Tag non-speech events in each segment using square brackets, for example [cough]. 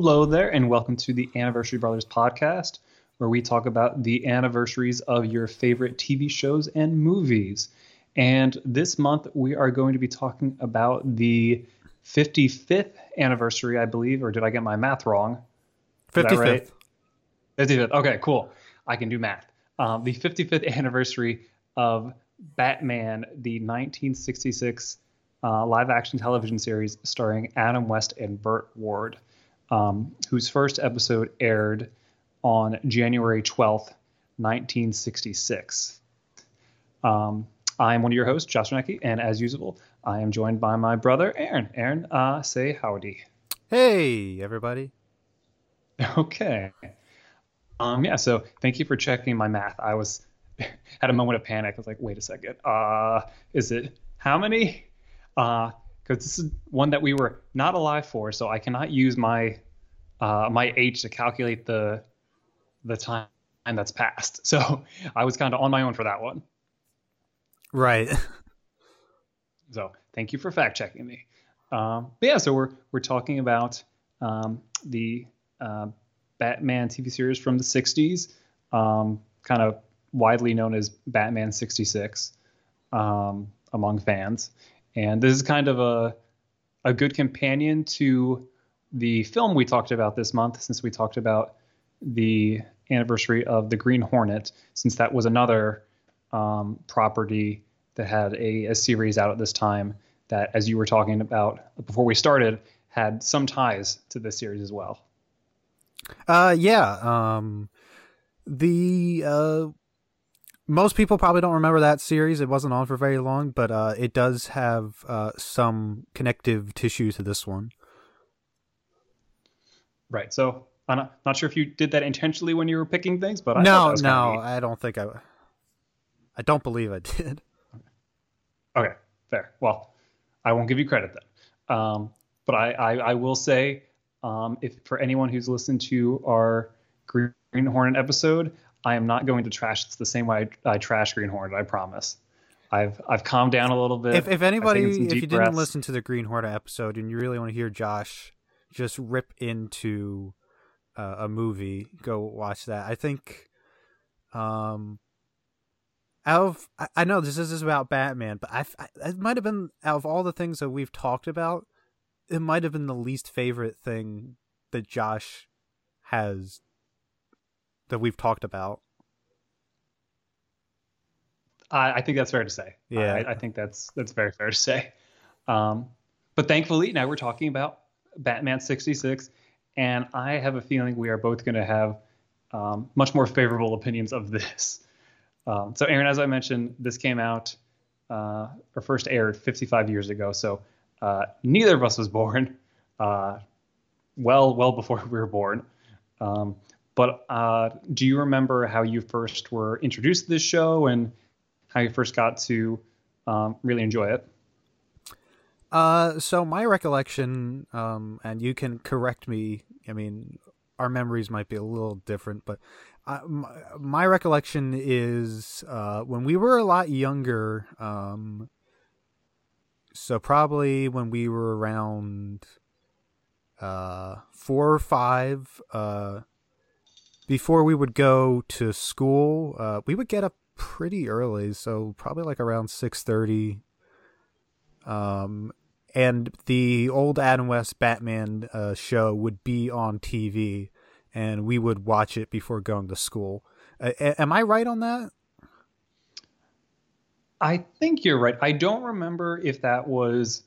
Hello there, and welcome to the Anniversary Brothers podcast, where we talk about the anniversaries of your favorite TV shows and movies. And this month, we are going to be talking about the 55th anniversary, I believe, or did I get my math wrong? 55th. Right? 55th. Okay, cool. I can do math. Um, the 55th [laughs] anniversary of Batman, the 1966 uh, live action television series starring Adam West and Burt Ward um, whose first episode aired on January 12th, 1966. Um, I am one of your hosts, Josh Renecki, and as usual, I am joined by my brother, Aaron. Aaron, uh, say howdy. Hey, everybody. Okay. Um, yeah, so thank you for checking my math. I was [laughs] had a moment of panic. I was like, wait a second. Uh, is it how many? Uh, because this is one that we were not alive for, so I cannot use my uh, my age to calculate the the time that's passed. [laughs] So I was kind of on my own for that one. Right. [laughs] so thank you for fact checking me. Um, but yeah, so we're we're talking about um, the uh, Batman TV series from the '60s, um, kind of widely known as Batman '66 um, among fans. And this is kind of a a good companion to the film we talked about this month, since we talked about the anniversary of the Green Hornet, since that was another um, property that had a, a, series out at this time that, as you were talking about before we started, had some ties to this series as well. Uh, yeah. Um, the uh, most people probably don't remember that series. It wasn't on for very long, but uh, it does have uh, some connective tissue to this one. Right. So I'm not, not sure if you did that intentionally when you were picking things, but I no, no, I don't think I. I don't believe I did. Okay, fair. Well, I won't give you credit then. Um, but I, I, I, will say, um, if for anyone who's listened to our Green Hornet episode, I am not going to trash. It's the same way I, I trash Green Hornet. I promise. I've I've calmed down a little bit. If, if anybody, if you breaths. didn't listen to the Green Hornet episode and you really want to hear Josh just rip into uh, a movie, go watch that. I think, um, out of I, I know this is about Batman, but I, I it might have been out of all the things that we've talked about, it might have been the least favorite thing that Josh has that we've talked about. I, I think that's fair to say. Yeah, I, I, think that's that's very fair to say. Um, but thankfully, now we're talking about Batman 66, and I have a feeling we are both going to have um, much more favorable opinions of this. Um, so, Aaron, as I mentioned, this came out uh, or first aired 55 years ago. So, uh, neither of us was born. Uh, well, well before [laughs] we were born. Um, but uh, do you remember how you first were introduced to this show and how you first got to um, really enjoy it? Uh, so my recollection, um, and you can correct me. I mean, our memories might be a little different, but uh, my, my, recollection is uh, when we were a lot younger. Um, so probably when we were around uh, four or five. Uh, before we would go to school, uh, we would get up pretty early, so probably like around six thirty. Um, and the old Adam West Batman uh, show would be on TV, and we would watch it before going to school. Uh, am I right on that? I think you're right. I don't remember if that was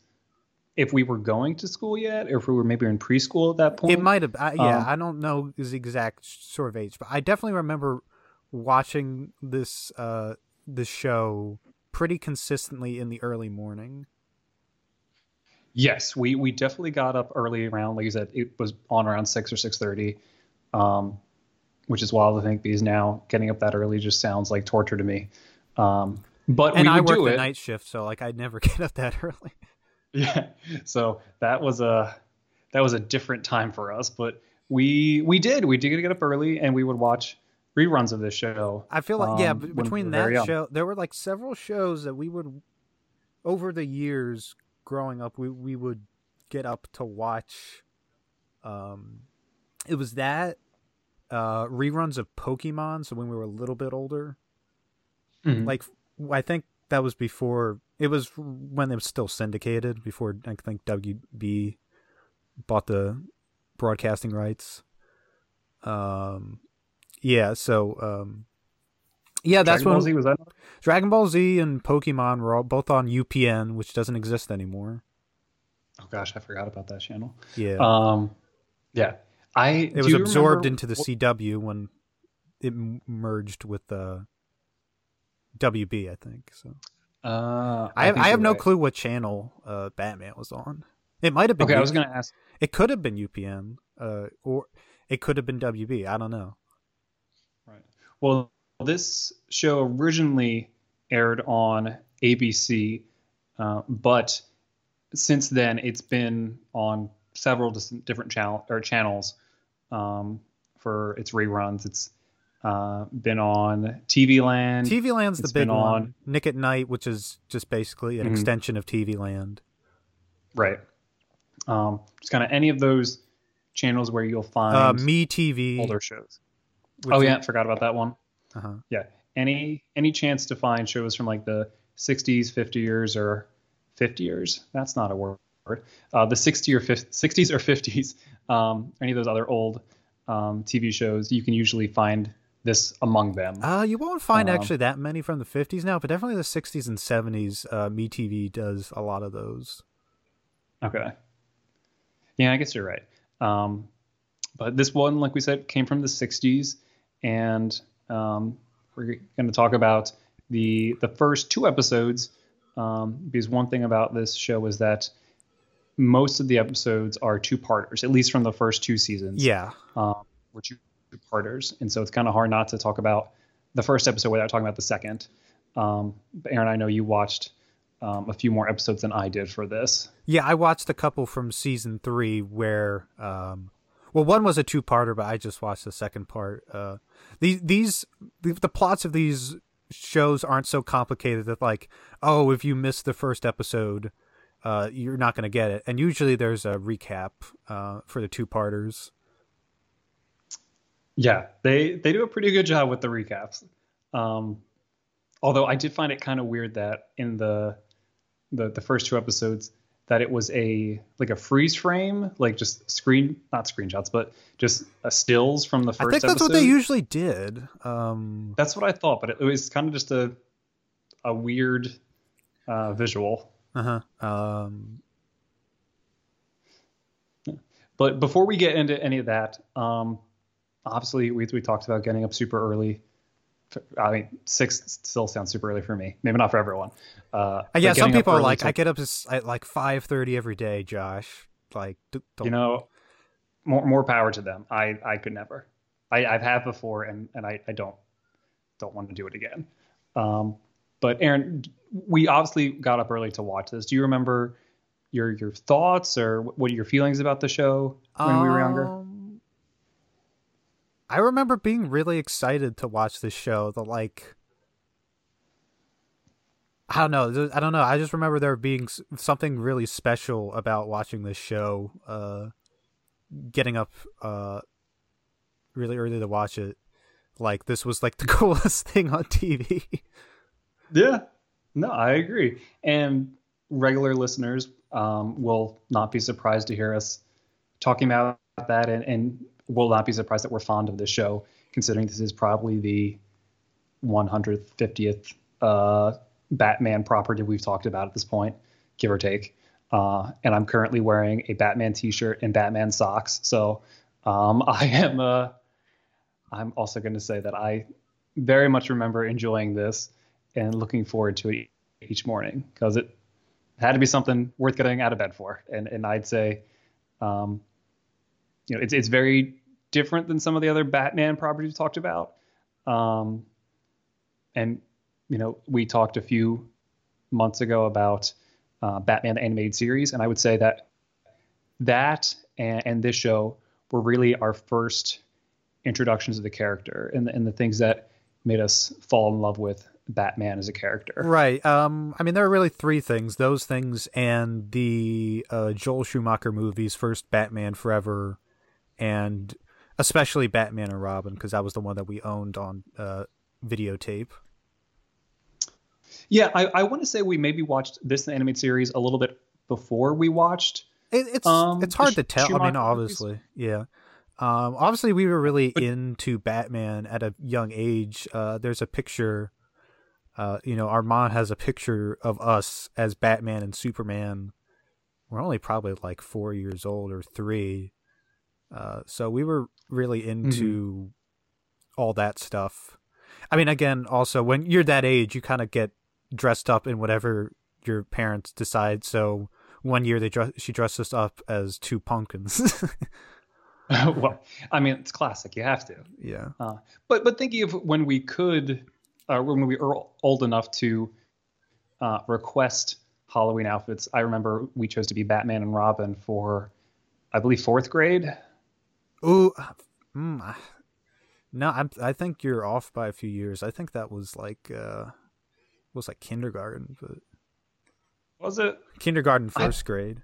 if we were going to school yet, or if we were maybe in preschool at that point. It might have. I, yeah, um, I don't know his exact sort of age, but I definitely remember watching this uh, this show pretty consistently in the early morning. Yes, we we definitely got up early around like you said it was on around six or six thirty, um, which is wild to think because now getting up that early just sounds like torture to me. Um, but and we I work the night shift, so like I'd never [laughs] get up that early. [laughs] Yeah, so that was a that was a different time for us, but we we did we did get up early and we would watch reruns of this show. I feel like um, yeah, between we that show, there were like several shows that we would over the years growing up, we we would get up to watch um, it was that uh, reruns of Pokemon. So when we were a little bit older, Mhm. like I think that was before it was when it was still syndicated before I think WB bought the broadcasting rights. Um, yeah. So um, yeah, that's Dragon when Ball Z was that. Dragon Ball Z and Pokemon were all, both on UPN, which doesn't exist anymore. Oh gosh, I forgot about that channel. Yeah, Um, yeah, I. it was absorbed into the CW when it merged with the WB, I think. So Uh, I have, I have no right. clue what channel uh, Batman was on. It might have been. Okay, I U- was going to ask. It could have been UPN, uh, or it could have been WB. I don't know. Right. Well, this show originally aired on ABC, uh, but since then it's been on several different channel or channels um, for its reruns. It's uh, been on TV Land. TV Land's the big one. on- Nick at Night, which is just basically an Mhm. extension of TV Land. Right. Um, just kind of any of those channels where you'll find Uh, Me TV. older shows. Oh yeah, forgot about that one. Uh-huh. Yeah. Any any chance to find shows from like the 60s, 50 years, or 50 years? That's not a word. Uh, the 60 or 50, 60s or 50s, um, any of those other old um, TV shows, you can usually find this among them. Uh, you won't find Um, actually that many from the 50s now, but definitely the 60s and 70s. Uh, Me TV does a lot of those. Okay. Yeah, I guess you're right. Um, but this one, like we said, came from the 60s, and um, we're going to talk about the the first two episodes. Um, because one thing about this show is that most of the episodes are two parters, at least from the first two seasons. Yeah. Um, two parters, and so it's kind of hard not to talk about the first episode without talking about the second. Um, but Aaron, I know you watched um, a few more episodes than I did for this. Yeah, I watched a couple from season three where, um, well, one was a two-parter, but I just watched the second part. Uh, these, these, the, the plots of these shows aren't so complicated that like, oh, if you missed the first episode, uh, you're not going to get it. And usually there's a recap, uh, for the two-parters. Yeah, they they do a pretty good job with the recaps. Um, although I did find it kind of weird that in the, the the first two episodes that it was a like a freeze frame, like just screen not screenshots, but just uh, stills from the first. I think that's episode. what they usually did. Um, That's what I thought, but it, was kind of just a a weird uh, visual. uh-huh. Um, But before we get into any of that, um, obviously we we talked about getting up super early. I mean, six still sounds super early for me. Maybe not for everyone. Uh, yeah, some people are like, to- I get up at like five thirty every day, Josh. Like, don't, you know, more more power to them. I I could never. I I've had before, and and I I don't don't want to do it again. Um, but Aaron, we obviously got up early to watch this. Do you remember your your thoughts or what are your feelings about the show when we were younger? I remember being really excited to watch this show. The like, I don't know. I don't know. I just remember there being something really special about watching this show. Uh, getting up uh, really early to watch it. Like this was like [laughs] the coolest thing on TV. Yeah, no, I agree. And regular listeners um, will not be surprised to hear us talking about that, and, and will not be surprised that we're fond of this show, considering this is probably the 150th uh, Batman property we've talked about at this point, give or take. Uh, and I'm currently wearing a Batman T-shirt and Batman socks, so um, [laughs] I am. Uh, I'm also going to say that I very much remember enjoying this and looking forward to it each morning because it had to be something worth getting out of bed for. And and I'd say, um, you know, it's it's very different than some of the other Batman properties talked about. Um, and you know, we talked a few months ago about uh, Batman the animated series, and I would say that that and, and this show were really our first introductions to the character and the, and the things that made us fall in love with Batman as a character. Right. Um. I mean, there are really three things: those things, and the uh, Joel Schumacher movies, first Batman Forever, and especially Batman and Robin because that was the one that we owned on uh, videotape. Yeah, I, I want to say we maybe watched this animated series a little bit before we watched. It, it's um, it's hard to tell. Schumacher I mean, obviously, movies. yeah. Um, obviously, we were really but, into Batman at a young age. Uh, there's a picture. Uh, you know, Armand has a picture of us as Batman and Superman. We're only probably like four years old or three, uh, so we were really into mm-hmm. all that stuff. I mean, again, also when you're that age, you kind of get dressed up in whatever your parents decide. So one year they dress, she dressed us up as two pumpkins. [laughs] [laughs] well, I mean, it's classic. You have to. Yeah. Uh, but but thinking of when we could, uh, when we were old enough to uh, request Halloween outfits, I remember we chose to be Batman and Robin for, I believe, fourth grade. Ooh, mm, no, I I think you're off by a few years. I think that was like uh, was like kindergarten, but was it kindergarten, first I, grade?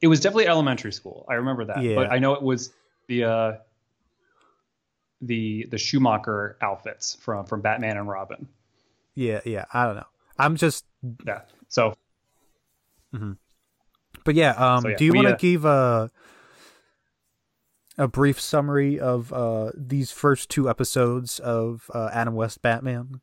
It was definitely elementary school. I remember that, yeah. but I know it was the uh, the the Schumacher outfits from from Batman and Robin. Yeah, yeah. I don't know. I'm just yeah. So, mm-hmm. but yeah. Um, so, yeah, do you want to uh, give a a brief summary of uh, these first two episodes of uh, Adam West Batman?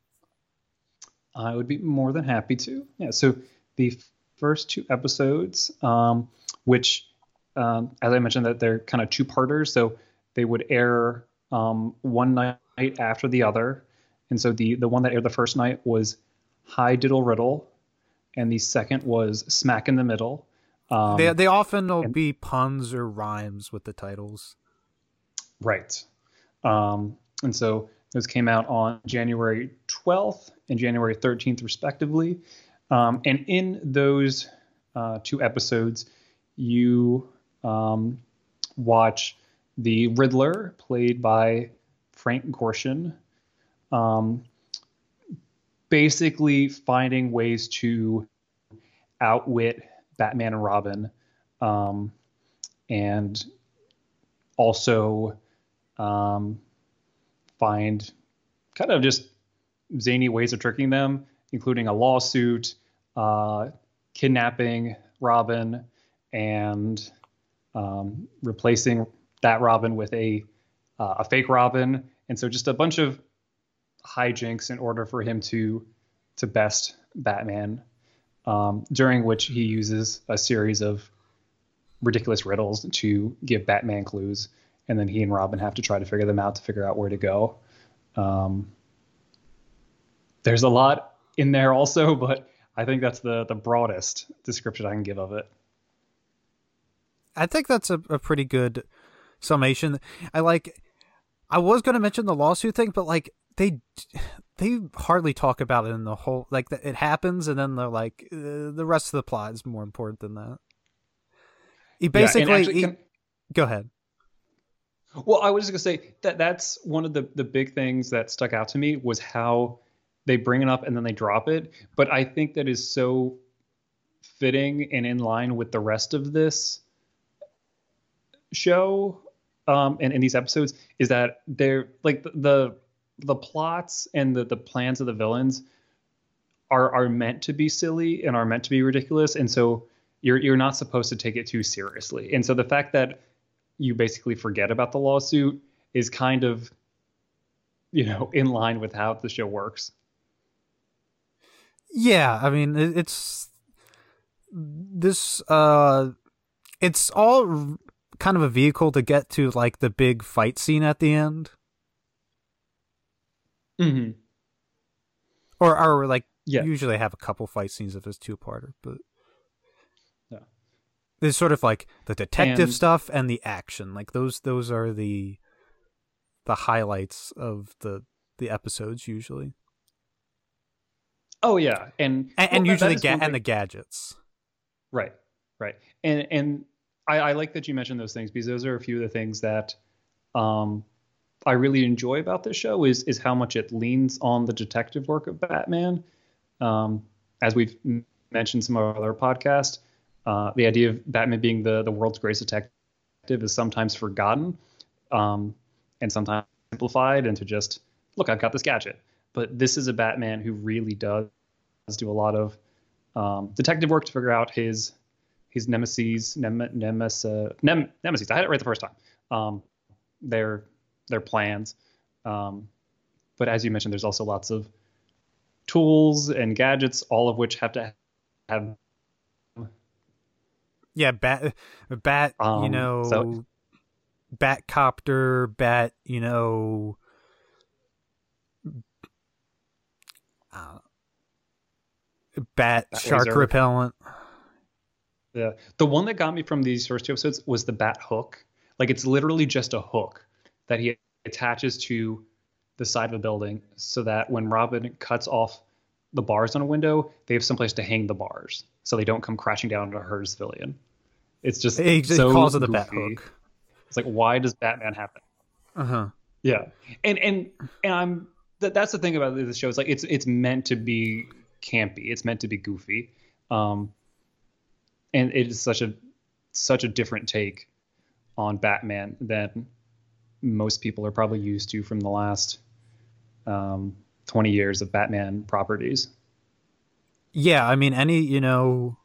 I would be more than happy to. Yeah. So the first two episodes, um, which, um, as I mentioned, that they're kind of two parters. So they would air um, one night after the other. And so the the one that aired the first night was Hi Diddle Riddle, and the second was Smack in the Middle. Um, they they often will and, be puns or rhymes with the titles. Right. Um, and so those came out on January 12th and January 13th, respectively. Um, and in those uh, two episodes, you um, watch the Riddler, played by Frank Gorshin, um, basically finding ways to outwit Batman and Robin, um, and also um, find kind of just zany ways of tricking them, including a lawsuit, uh, kidnapping Robin, and um, replacing that Robin with a uh, a fake Robin, and so just a bunch of hijinks in order for him to to best Batman, um, during which he uses a series of ridiculous riddles to give Batman clues, and then he and Robin have to try to figure them out to figure out where to go. Um, there's a lot in there also, [laughs] but I think that's the the broadest description I can give of it. I think that's a, a pretty good summation. I like. I was going to mention the lawsuit thing, but like they they hardly talk about it in the whole like it happens, and then they're like uh, the rest of the plot is more important than that. He basically yeah, actually, he, can, go ahead. Well, I was just gonna say that that's one of the the big things that stuck out to me was how they bring it up and then they drop it. But I think that is so fitting and in line with the rest of this show um, and in these episodes is that they're like the, the the plots and the, the plans of the villains are are meant to be silly and are meant to be ridiculous and so you're you're not supposed to take it too seriously and so the fact that you basically forget about the lawsuit is kind of you know [laughs] in line with how the show works yeah i mean it's this uh it's all kind of a vehicle to get to like the big fight scene at the end mm-hmm. or or like yeah. usually have a couple fight scenes if it's two-parter but there's sort of like the detective and, stuff and the action. Like those those are the the highlights of the the episodes usually. Oh yeah, and and, and well, usually ga- and the gadgets. Right, right, and and I, I like that you mentioned those things because those are a few of the things that um, I really enjoy about this show is is how much it leans on the detective work of Batman. Um, as we've mentioned some of our other podcasts, uh, the idea of Batman being the the world's greatest detective is sometimes forgotten, um, and sometimes simplified into just look, I've got this gadget. But this is a Batman who really does do a lot of um, detective work to figure out his his nemesis, nem, nemesis, uh, nem, nemesis. I had it right the first time. Um, their their plans. Um, but as you mentioned, there's also lots of tools and gadgets, all of which have to have. Yeah, bat, bat. Um, you know, so- bat copter, bat. You know, uh, bat Bat shark laser. repellent. The the one that got me from these first two episodes was the bat hook. Like it's literally just a hook that he attaches to the side of a building so that when Robin cuts off the bars on a window, they have someplace to hang the bars so they don't come crashing down to a civilian. It's just just so calls it the bat goofy. hook. It's like why does Batman happen? Uh huh. Yeah, and and and I'm that, that's the thing about this show. It's like it's it's meant to be campy. It's meant to be goofy, um, and it is such a such a different take on Batman than most people are probably used to from the last um, 20 years of Batman properties. Yeah, I mean, any you know,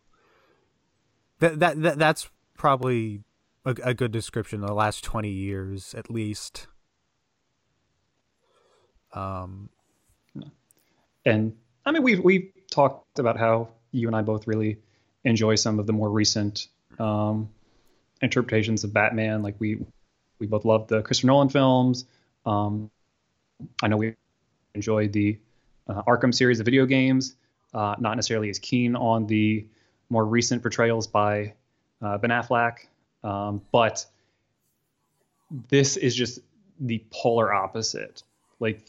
that that, that that's probably a, a good description of the last twenty years at least. Um, And I mean, we've we've talked about how you and I both really enjoy some of the more recent um, interpretations of Batman. Like we we both love the Christopher Nolan films. Um, I know we enjoy the uh, Arkham series of video games. Uh, not necessarily as keen on the more recent portrayals by uh, Ben Affleck, um, but this is just the polar opposite. Like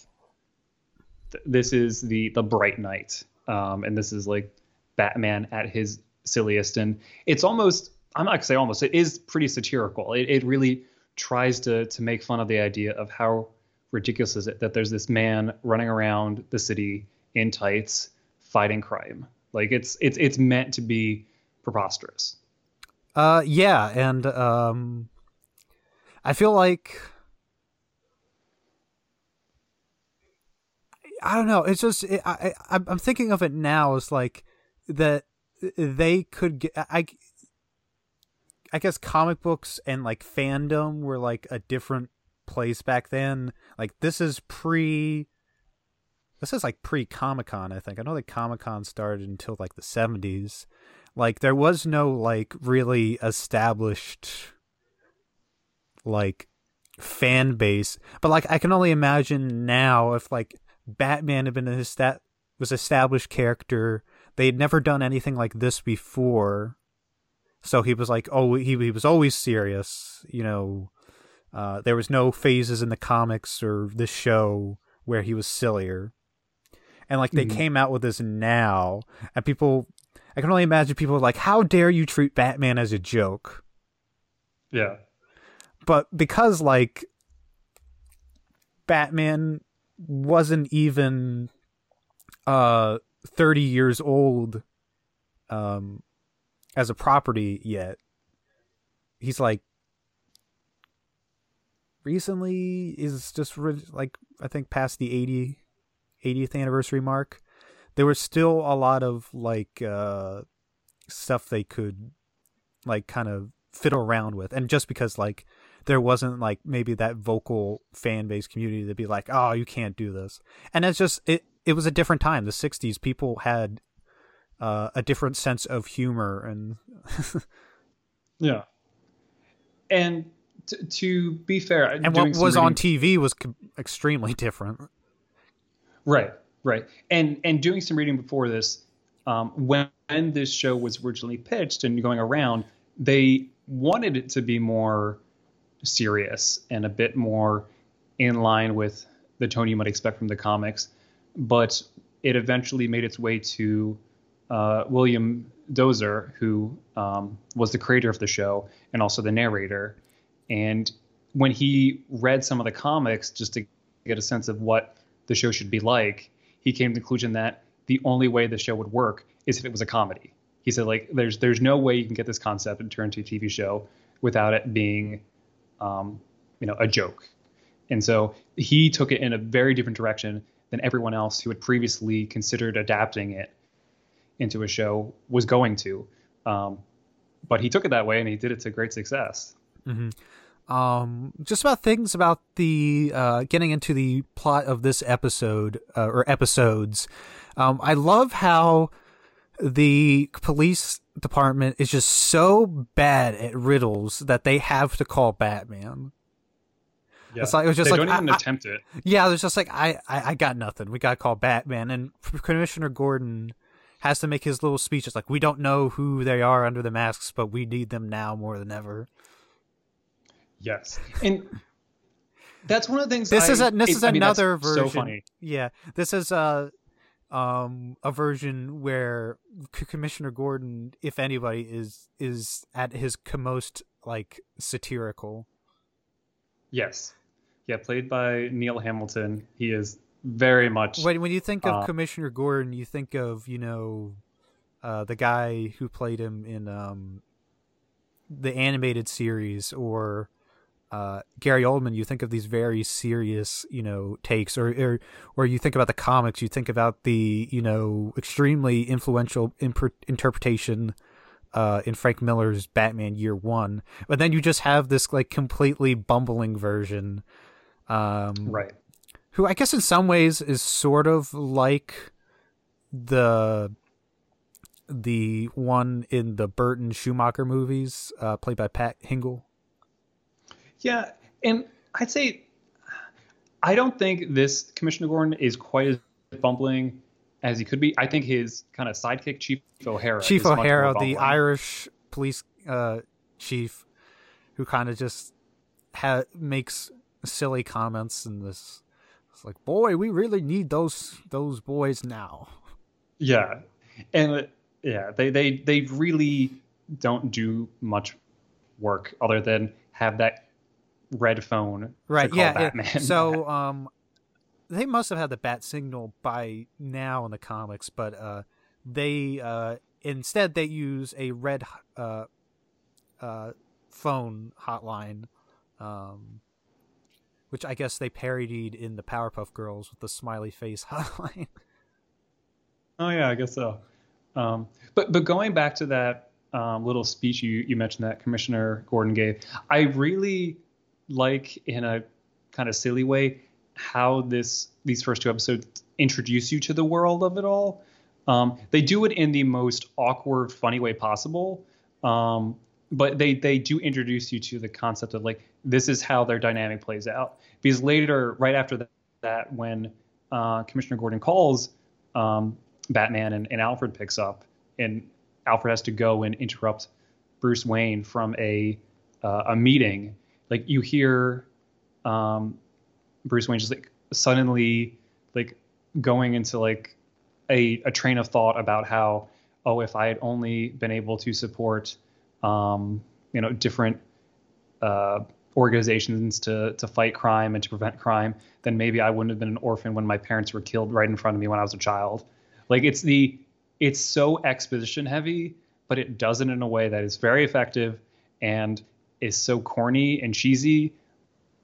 th- this is the the bright knight um, and this is like batman at his silliest. And it's almost i'm not gonna say almost it is pretty satirical. It, it really tries to to make fun of the idea of how ridiculous is it that there's this man running around the city in tights fighting crime like it's it's it's meant to be preposterous uh, yeah, and um, I feel like I don't know. It's just it, I, I I'm thinking of it now as like that they could get I. I guess comic books and like fandom were like a different place back then. Like this is pre this is like pre Comic Con, I think. I know that Comic Con started until like the seventies. Like there was no like really established like fan base. But like I can only imagine now if like Batman had been a esta- was established character, they had never done anything like this before. So he was like, oh, he he was always serious, you know. Uh, there was no phases in the comics or this show where he was sillier, and like they Mhm. came out with this now, and people, I can only imagine people like, how dare you treat Batman as a joke? yeah but because like Batman wasn't even uh 30 years old um as a property yet he's like recently is just re- like I think past the 80 80th anniversary mark. There was still a lot of like uh stuff they could like kind of fiddle around with. And just because like there wasn't like maybe that vocal fan base community to be like oh you can't do this. And it's just it it was a different time. The 60s people had uh, a different sense of humor and [laughs] yeah. And t- to be fair and what was on TV was co- extremely different Right, right. And and doing some reading before this, um, when, when this show was originally pitched and going around, they wanted it to be more serious and a bit more in line with the tone you might expect from the comics. But it eventually made its way to uh, William Dozier, who um, was the creator of the show and also the narrator. And when he read some of the comics, just to get a sense of what the show should be like, he came to the conclusion that the only way the show would work is if it was a comedy. He said, like, there's there's no way you can get this concept and turn into a TV show without it being um, you know a joke, and so he took it in a very different direction than everyone else who had previously considered adapting it into a show was going to. Um, but he took it that way and he did it to great success. Mm-hmm. Um, just about things about the uh, getting into the plot of this episode uh, or episodes. Um, I love how the police department is just so bad at riddles that they have to call Batman. Yeah. It's like it was just they like don't even I, attempt it. Yeah, was just like I, I, I got nothing. We got to call Batman, and Commissioner Gordon has to make his little speech. It's like we don't know who they are under the masks, but we need them now more than ever. Yes, and that's one of the things. This I, is a this it, is I mean, another version. So funny. Yeah, this is a um a version where Commissioner Gordon, if anybody, is is at his most like satirical. Yes, yeah, played by Neil Hamilton. He is very much. When when you think of uh, Commissioner Gordon, you think of you know, uh, the guy who played him in um, the animated series, or uh, Gary Oldman. You think of these very serious, you know, takes, or or or you think about the comics. You think about the you know extremely influential imp- interpretation. Uh, in Frank Miller's Batman Year One, but then you just have this like completely bumbling version um, right? Who I guess in some ways is sort of like the the one in the Burton Schumacher movies, uh, played by Pat Hingle. Yeah, and I'd say I don't think this Commissioner Gordon is quite as bumbling as he could be. I think his kind of sidekick, Chief O'Hara, Chief O'Hara, the Irish police uh, chief, who kind of just ha- makes silly comments and this it's like boy we really need those those boys now yeah and yeah they they they really don't do much work other than have that red phone right yeah, Batman. so [laughs] um they must have had the bat signal by now in the comics but uh they uh instead they use a red uh uh phone hotline um which I guess they parodied in the Powerpuff Girls with the smiley face [laughs] hotline. oh yeah, I guess so. Um, but but going back to that um, little speech you you mentioned that Commissioner Gordon gave, I really like in a kind of silly way how this these first two episodes introduce you to the world of it all. Um, they do it in the most awkward, funny way possible. Um, but they they do introduce you to the concept of like this is how their dynamic plays out because later right after that when uh, commissioner gordon calls um, batman and, and, alfred picks up and alfred has to go and interrupt bruce wayne from a uh, a meeting like you hear um, bruce wayne just like suddenly like going into like a, a train of thought about how oh if i had only been able to support um, you know, different uh, organizations to to fight crime and to prevent crime, then maybe I wouldn't have been an orphan when my parents were killed right in front of me when I was a child. Like it's the it's so exposition heavy, but it does it in a way that is very effective and is so corny and cheesy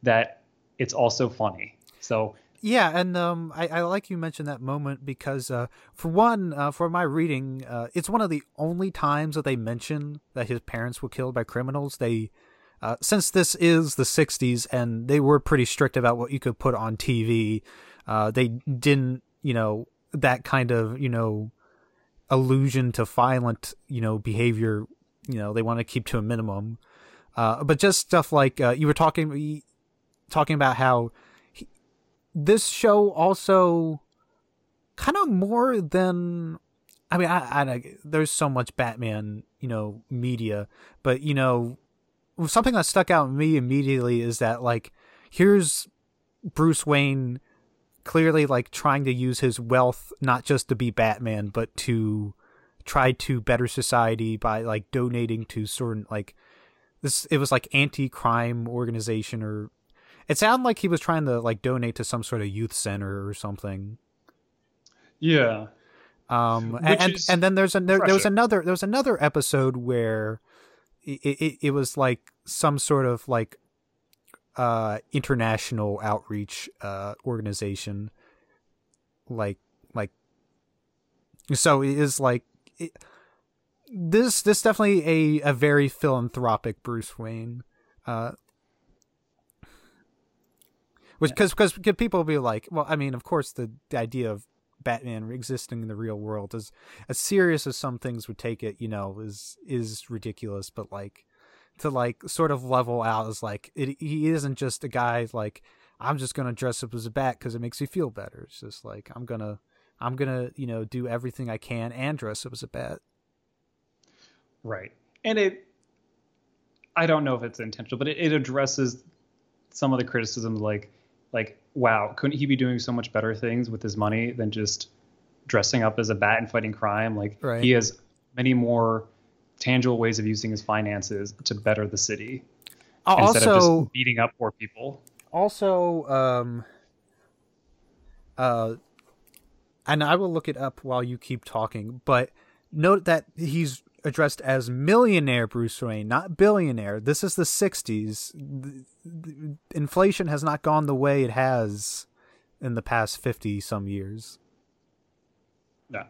that it's also funny. So yeah, and um, I, I like you mentioned that moment because, uh, for one, uh, for my reading, uh, it's one of the only times that they mention that his parents were killed by criminals. They, uh, since this is the '60s and they were pretty strict about what you could put on TV, uh, they didn't, you know, that kind of, you know, allusion to violent, you know, behavior. You know, they want to keep to a minimum. Uh, but just stuff like you were talking, talking about how this show also kind of more than I mean, I, I, there's so much Batman, you know, media, but you know, something that stuck out to me immediately is that like, here's Bruce Wayne clearly like trying to use his wealth not just to be Batman, but to try to better society by like donating to certain like this. It was like anti-crime organization or it sounded like he was trying to like donate to some sort of youth center or something. Yeah. Um, and, and, and then there's a there, there, was another there was another episode where it, it, it was like some sort of like uh, international outreach uh, organization. Like like, so it is like it, this. This definitely a a very philanthropic Bruce Wayne. Uh, which because because people will be like, well, I mean, of course, the, the idea of Batman existing in the real world is as serious as some things would take it, you know, is is ridiculous. But like to like sort of level out is like it, he isn't just a guy like I'm just gonna dress up as a bat because it makes me feel better. It's just like I'm gonna I'm gonna you know do everything I can and dress up as a bat. Right, and it I don't know if it's intentional, but it, it addresses some of the criticisms like like wow, couldn't he be doing so much better things with his money than just dressing up as a bat and fighting crime? Like right. he has many more tangible ways of using his finances to better the city instead of just beating up poor people. Also, um, uh, and I will look it up while you keep talking, but note that he's addressed as millionaire Bruce Wayne, not billionaire. This is the 60s. The, the, inflation has not gone the way it has in the past 50 some years. Yeah.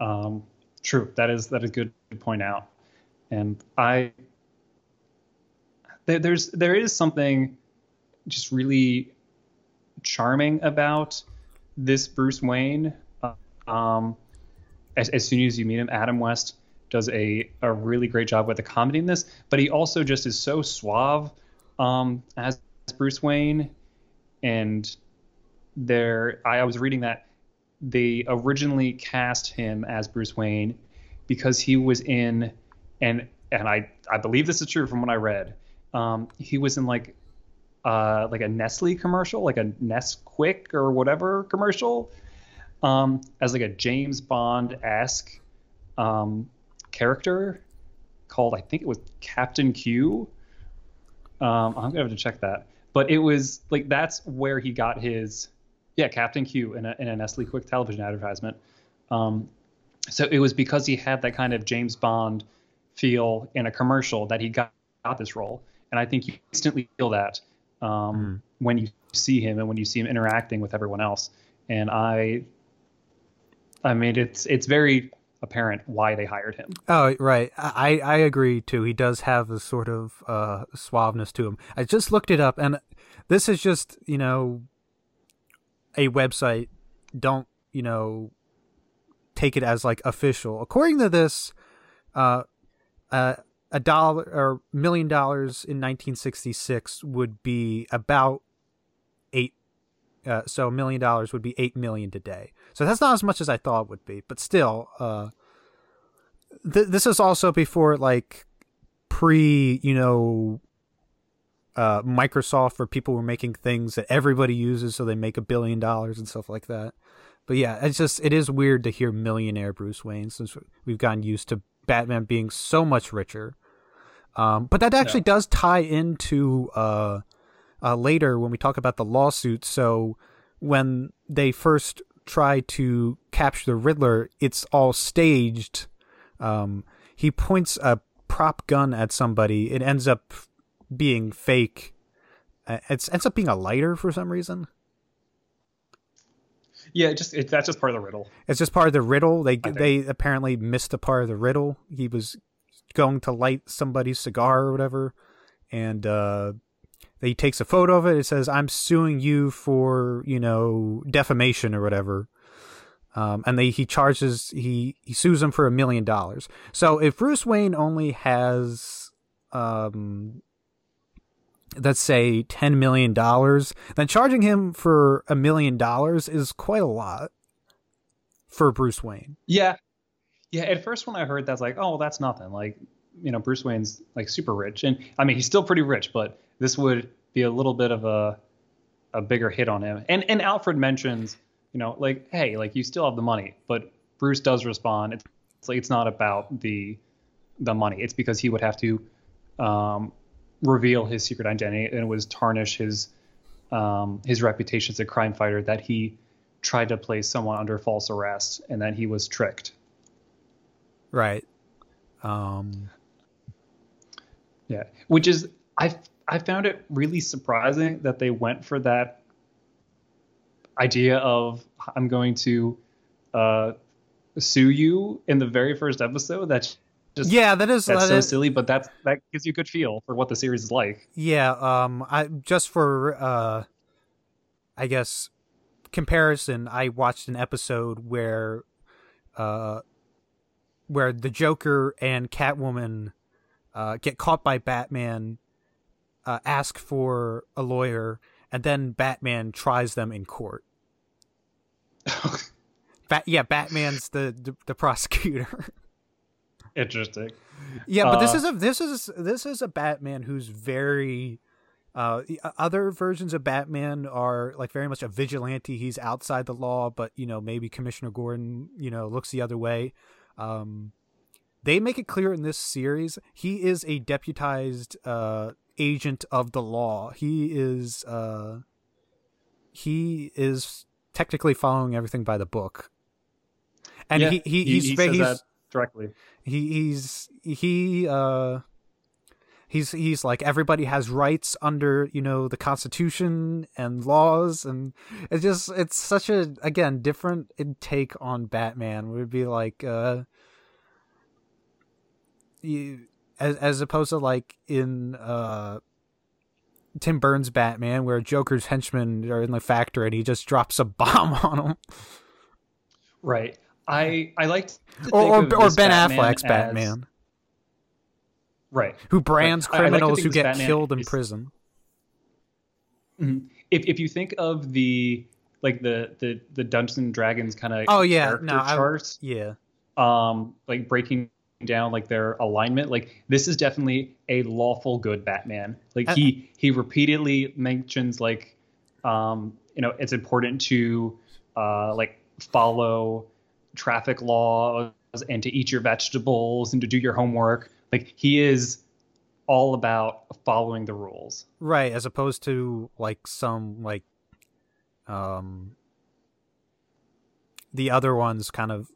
Um, true. That is that is good to point out. And I there, there's there is something just really charming about this Bruce Wayne. Um, as, as soon as you meet him, Adam West does a, a really great job with the comedy in this, but he also just is so suave um, as Bruce Wayne. And there, I, I was reading that they originally cast him as Bruce Wayne because he was in, and and I I believe this is true from what I read. Um, he was in like uh, like a Nestle commercial, like a Nesquik or whatever commercial, um, as like a James Bond esque um, character called I think it was Captain Q. Um, I'm gonna have to check that, but it was like that's where he got his yeah Captain Q in a, in a Nestle Quik television advertisement. Um, so it was because he had that kind of James Bond feel in a commercial that he got, got this role, and I think you instantly feel that um, mm. when you see him and when you see him interacting with everyone else. And I, I mean, it's it's very apparent why they hired him. Oh, right. I, I agree too. He does have a sort of uh, suaveness to him. I just looked it up, and this is just you know a website. Don't you know take it as like official. According to this, uh, uh, a dollar or million dollars in 1966 would be about. Uh, so a million dollars would be eight million today. So that's not as much as I thought it would be, but still, uh, th- this is also before like pre, you know, uh, Microsoft where people were making things that everybody uses, so they make a billion dollars and stuff like that. But yeah, it's just it is weird to hear millionaire Bruce Wayne since we've gotten used to Batman being so much richer. Um, but that actually yeah. does tie into uh, uh, later when we talk about the lawsuit. So when they first try to capture the Riddler, it's all staged. Um, he points a prop gun at somebody. It ends up being fake. Uh, it ends up being a lighter for some reason. Yeah, just it, that's just part of the riddle. It's just part of the riddle. They they apparently missed a part of the riddle. He was going to light somebody's cigar or whatever, and uh, he takes a photo of it. It says, "I'm suing you for you know defamation or whatever." Um, and they he charges he he sues him for a million dollars. So if Bruce Wayne only has um let's say ten million dollars, then charging him for a million dollars is quite a lot for Bruce Wayne. Yeah, yeah. At first, when I heard that's like, oh, that's nothing. Like, you know, Bruce Wayne's like super rich, and I mean, he's still pretty rich, but this would be a little bit of a a bigger hit on him. And and Alfred mentions, you know, like, hey, like you still have the money, but Bruce does respond. It's, it's like it's not about the the money. It's because he would have to um, reveal his secret identity and it was tarnish his um, his reputation as a crime fighter that he tried to place someone under false arrest and then he was tricked. Right. Um. Yeah, which is I I found it really surprising that they went for that idea of I'm going to uh, sue you in the very first episode. That's just yeah, that is that's that so is- silly, but that's that gives you a good feel for what the series is like. Yeah, um I just for uh I guess comparison, I watched an episode where uh where the Joker and Catwoman uh get caught by Batman, uh ask for a lawyer, and then Batman tries them in court. [laughs] Bat- yeah, Batman's the, the the prosecutor. [laughs] Interesting. Yeah, but this Uh, is a this is this is a Batman who's very uh other versions of Batman are like very much a vigilante. He's outside the law, but you know, maybe Commissioner Gordon, you know, looks the other way. Um they make it clear in this series he is a deputized uh agent of the law. He is uh he is technically following everything by the book. And Yeah, he, he he- he's he says he's that directly. he he's he uh he's he's like everybody has rights under you know the constitution and laws and it's just it's such a again different take on batman would be like uh you as as opposed to like in uh Tim Burton's Batman where Joker's henchmen are in the factory and he just drops a bomb [laughs] on them Right. I I like or or, or Ben Batman Affleck's as- Batman Right. who brands I- I like criminals who get Batman killed in is- prison. Mhm. If if you think of the like the the the Dungeons and Dragons kind of Oh, yeah, no, I- Yeah, um, like breaking down like their alignment, like this is definitely a lawful good Batman. Like Uh, he he repeatedly mentions like, um, you know, it's important to uh like follow traffic laws and to eat your vegetables and to do your homework. Like he is all about following the rules. right. As opposed to like some like, um, the other ones kind of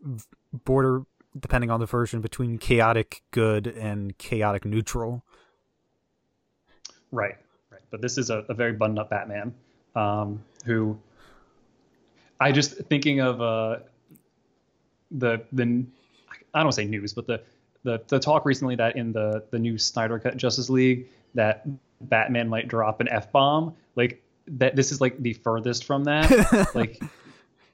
border depending on the version between chaotic good and chaotic neutral. Right, right. But this is a, a very buttoned up Batman um, who I just thinking of uh, the the I don't want to say news, but the, the the talk recently that in the the new Snyder Cut Justice League that Batman might drop an f bomb. Like that, this is like the furthest from that. [laughs] like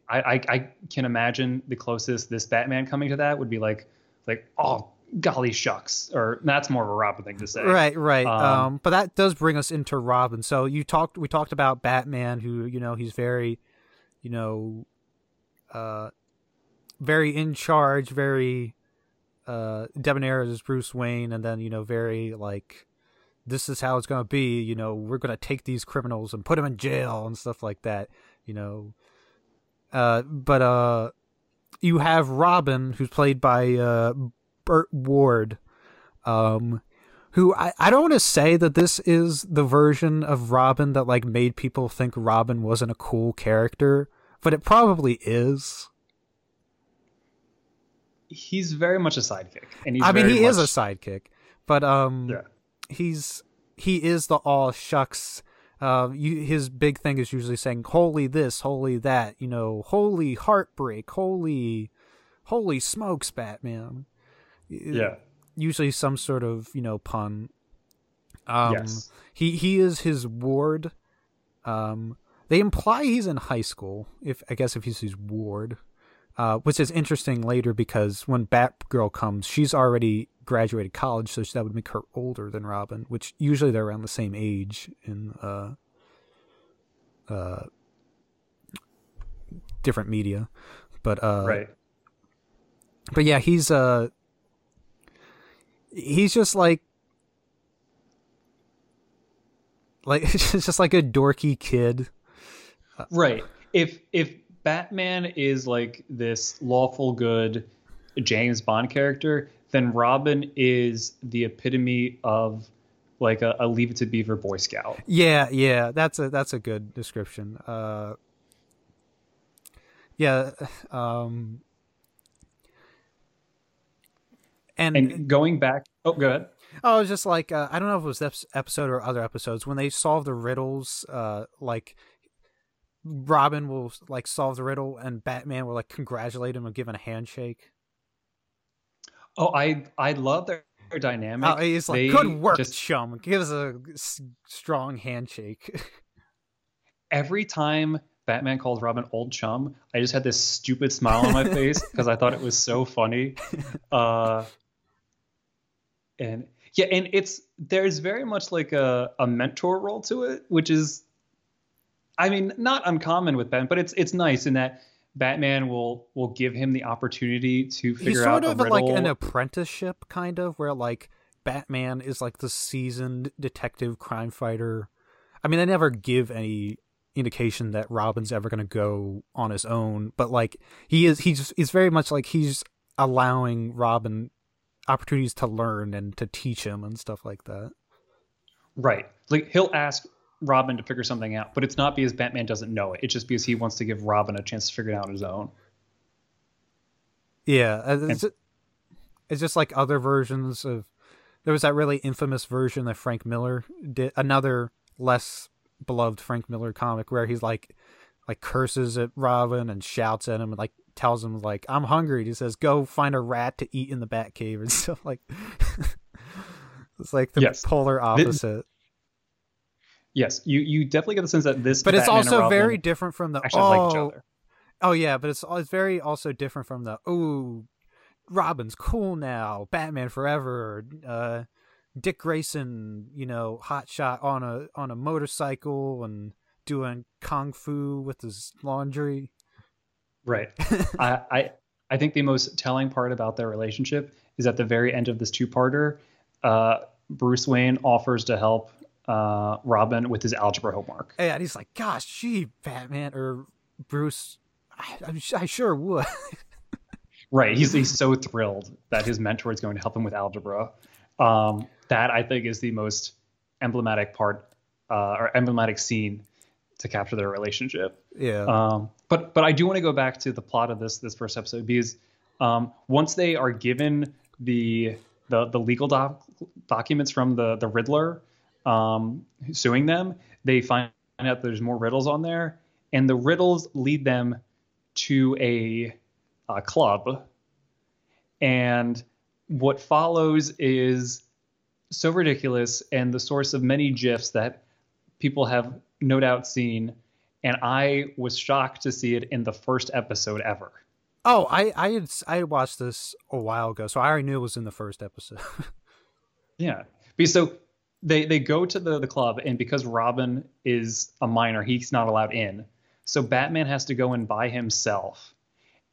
I, I I can imagine the closest this Batman coming to that would be like like oh golly shucks or that's more of a Robin thing to say. Right, right. Um, Um, but that does bring us into Robin. So you talked, we talked about Batman, who you know he's very, you know, uh, very in charge, very uh debonair as Bruce Wayne, and then you know very like, this is how it's gonna be. You know, we're gonna take these criminals and put them in jail and stuff like that. You know, uh, but uh, you have Robin, who's played by uh Burt Ward, um, who I, I don't want to say that this is the version of Robin that like made people think Robin wasn't a cool character, but it probably is. He's very much a sidekick, and he's I mean, he is a sidekick, but um, Yeah. he's he is the all shucks. Uh, you, his big thing is usually saying "holy this, holy that," you know, "holy heartbreak," "holy, holy smokes, Batman." Yeah. usually some sort of you know pun. Um, Yes. He he is his ward. Um, they imply he's in high school. If I guess if he's his ward, uh, which is interesting later because when Batgirl comes, she's already graduated college, so that would make her older than Robin. Which usually they're around the same age in uh, uh, different media. But uh, right. but yeah, he's uh he's just like like it's [laughs] just like a dorky kid. Right. If if Batman is like this lawful good James Bond character, then Robin is the epitome of like a, a Leave It to Beaver Boy Scout. Yeah, yeah, that's a that's a good description. Uh yeah, um and, And going back, oh, go ahead. Oh, it was just like uh, I don't know if it was this episode or other episodes when they solve the riddles. Uh, like Robin will like solve the riddle, and Batman will like congratulate him and give him a handshake. Oh, I I love their, their dynamic. Oh, he's like, They "Good work, just- chum." Gives a s- strong handshake. [laughs] every time Batman calls Robin old chum, I just had this stupid smile on my [laughs] face because I thought it was so funny. [laughs] Uh, and yeah, and it's there's very much like a, a mentor role to it, which is, I mean, not uncommon with Ben, but it's it's nice in that Batman will will give him the opportunity to figure he's out sort of a like an apprenticeship, kind of, where like Batman is like the seasoned detective crime fighter. I mean, they never give any indication that Robin's ever going to go on his own, but like he is, he's he's very much like he's allowing Robin opportunities to learn and to teach him and stuff like that. Right. Like he'll ask Robin to figure something out, but it's not because Batman doesn't know it. It's just because he wants to give Robin a chance to figure it out on his own. Yeah, uh, it's, it's just like other versions of. There was that really infamous version that Frank Miller did, another less beloved Frank Miller comic where he's like, like curses at Robin and shouts at him and like tells him like I'm hungry. He says go find a rat to eat in the Batcave [laughs] and stuff like. [laughs] it's like the Yes. polar opposite, Yes, you you definitely get the sense that this, but it's Batman and also Robin very different from the actually oh, like each other. Oh yeah, but it's it's very also different from the oh, Robin's cool now, Batman forever, uh, Dick Grayson, you know, hot shot on a on a motorcycle and doing kung fu with his laundry. Right. [laughs] I, I I think the most telling part about their relationship is at the very end of this two-parter, uh, Bruce Wayne offers to help uh, Robin with his algebra homework. And he's like, "Gosh, gee, Batman or Bruce, I, I sure would." [laughs] Right. He's he's so thrilled that his mentor is going to help him with algebra. Um, that I think is the most emblematic part uh, or emblematic scene to capture their relationship. yeah, Um, but but I do want to go back to the plot of this this first episode because um, once they are given the the, the legal doc, documents from the the Riddler um, suing them, they find out there's more riddles on there, and the riddles lead them to a, a club, and what follows is so ridiculous and the source of many gifs that people have no doubt seen and I was shocked to see it in the first episode ever. Oh, I I had I had watched this a while ago, so I already knew it was in the first episode. [laughs] Yeah, because so they they go to the the club, and because Robin is a minor, he's not allowed in. So Batman has to go in by himself,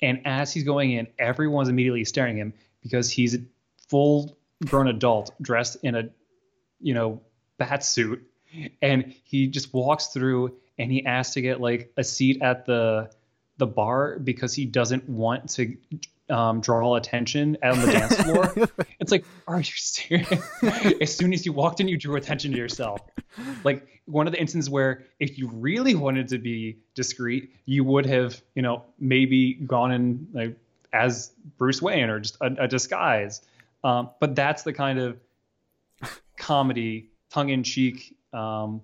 and as he's going in, everyone's immediately staring at him because he's a full grown adult dressed in a you know bat suit, and he just walks through and he asks to get like a seat at the the bar because he doesn't want to um, draw attention on the dance floor. [laughs] It's like, are you serious? [laughs] as soon as you walked in, you drew attention to yourself. Like one of the instances where if you really wanted to be discreet, you would have, you know, maybe gone in like as Bruce Wayne or just a, a disguise. Um, but that's the kind of comedy, tongue-in-cheek um,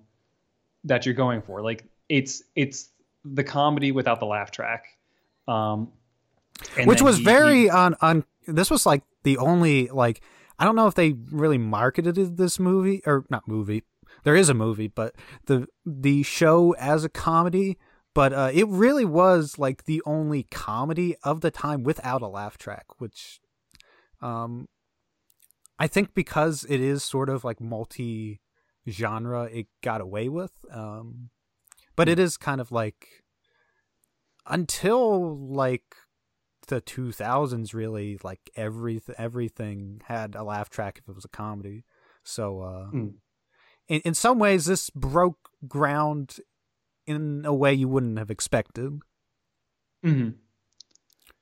that you're going for. Like it's it's the comedy without the laugh track. Um, and which was he- very he- on on this was like the only like i don't know if they really marketed this movie or not movie. There is a movie but the the show as a comedy but uh it really was like the only comedy of the time without a laugh track which um i think because it is sort of like multi genre it got away with um but it is kind of like until like the 2000s really like every everything had a laugh track if it was a comedy so uh Mm. in, in some ways this broke ground in a way you wouldn't have expected hmm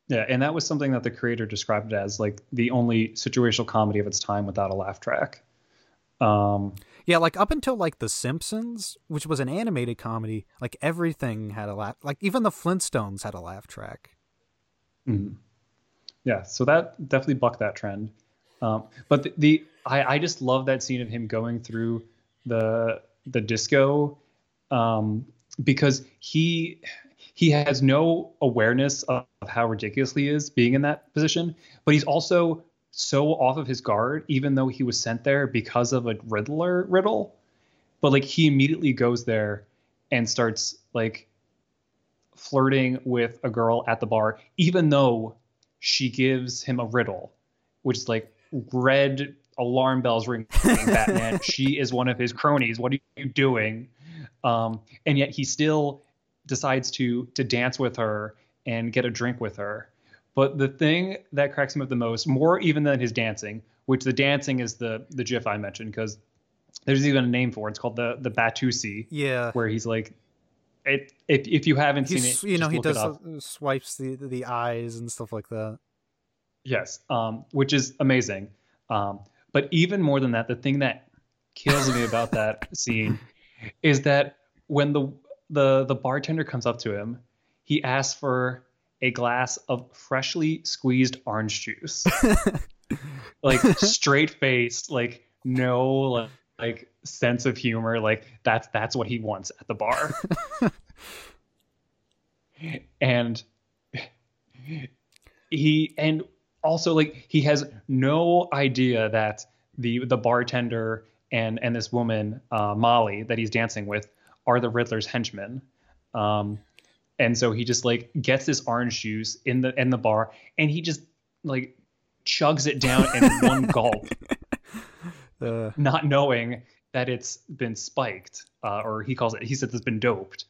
Yeah, and that was something that the creator described it as like the only situational comedy of its time without a laugh track. Um, yeah like up until like the simpsons which was an animated comedy like everything had a laugh like even the flintstones had a laugh track mhm. Yeah, so that definitely bucked that trend. Um, but the, the I I just love that scene of him going through the the disco um, because he he has no awareness of how ridiculous he is being in that position, but he's also so off of his guard, even though he was sent there because of a Riddler riddle. But like he immediately goes there and starts like flirting with a girl at the bar, even though she gives him a riddle, which is like red alarm bells ringing. [laughs] Batman, she is one of his cronies. What are you doing? Um, and yet he still decides to to dance with her and get a drink with her. But the thing that cracks him up the most, more even than his dancing, which the dancing is the the GIF I mentioned because there's even a name for it. It's called the the Batusi. Yeah, where he's like, it, if if you haven't He's, seen it, you know, he does uh, swipes the the eyes and stuff like that. Yes, um, which is amazing. Um, but even more than that, the thing that kills me about [laughs] that scene is that when the the the bartender comes up to him, he asks for a glass of freshly squeezed orange juice, [laughs] like straight faced, like no like, like sense of humor. Like that's that's what he wants at the bar, [laughs] and he and also like he has no idea that the the bartender and and this woman uh, Molly that he's dancing with are the Riddler's henchmen. Um, and so he just like gets this orange juice in the in the bar and he just like chugs it down in one [laughs] gulp, uh. not knowing that it's been spiked uh, or he calls it he says it's been doped.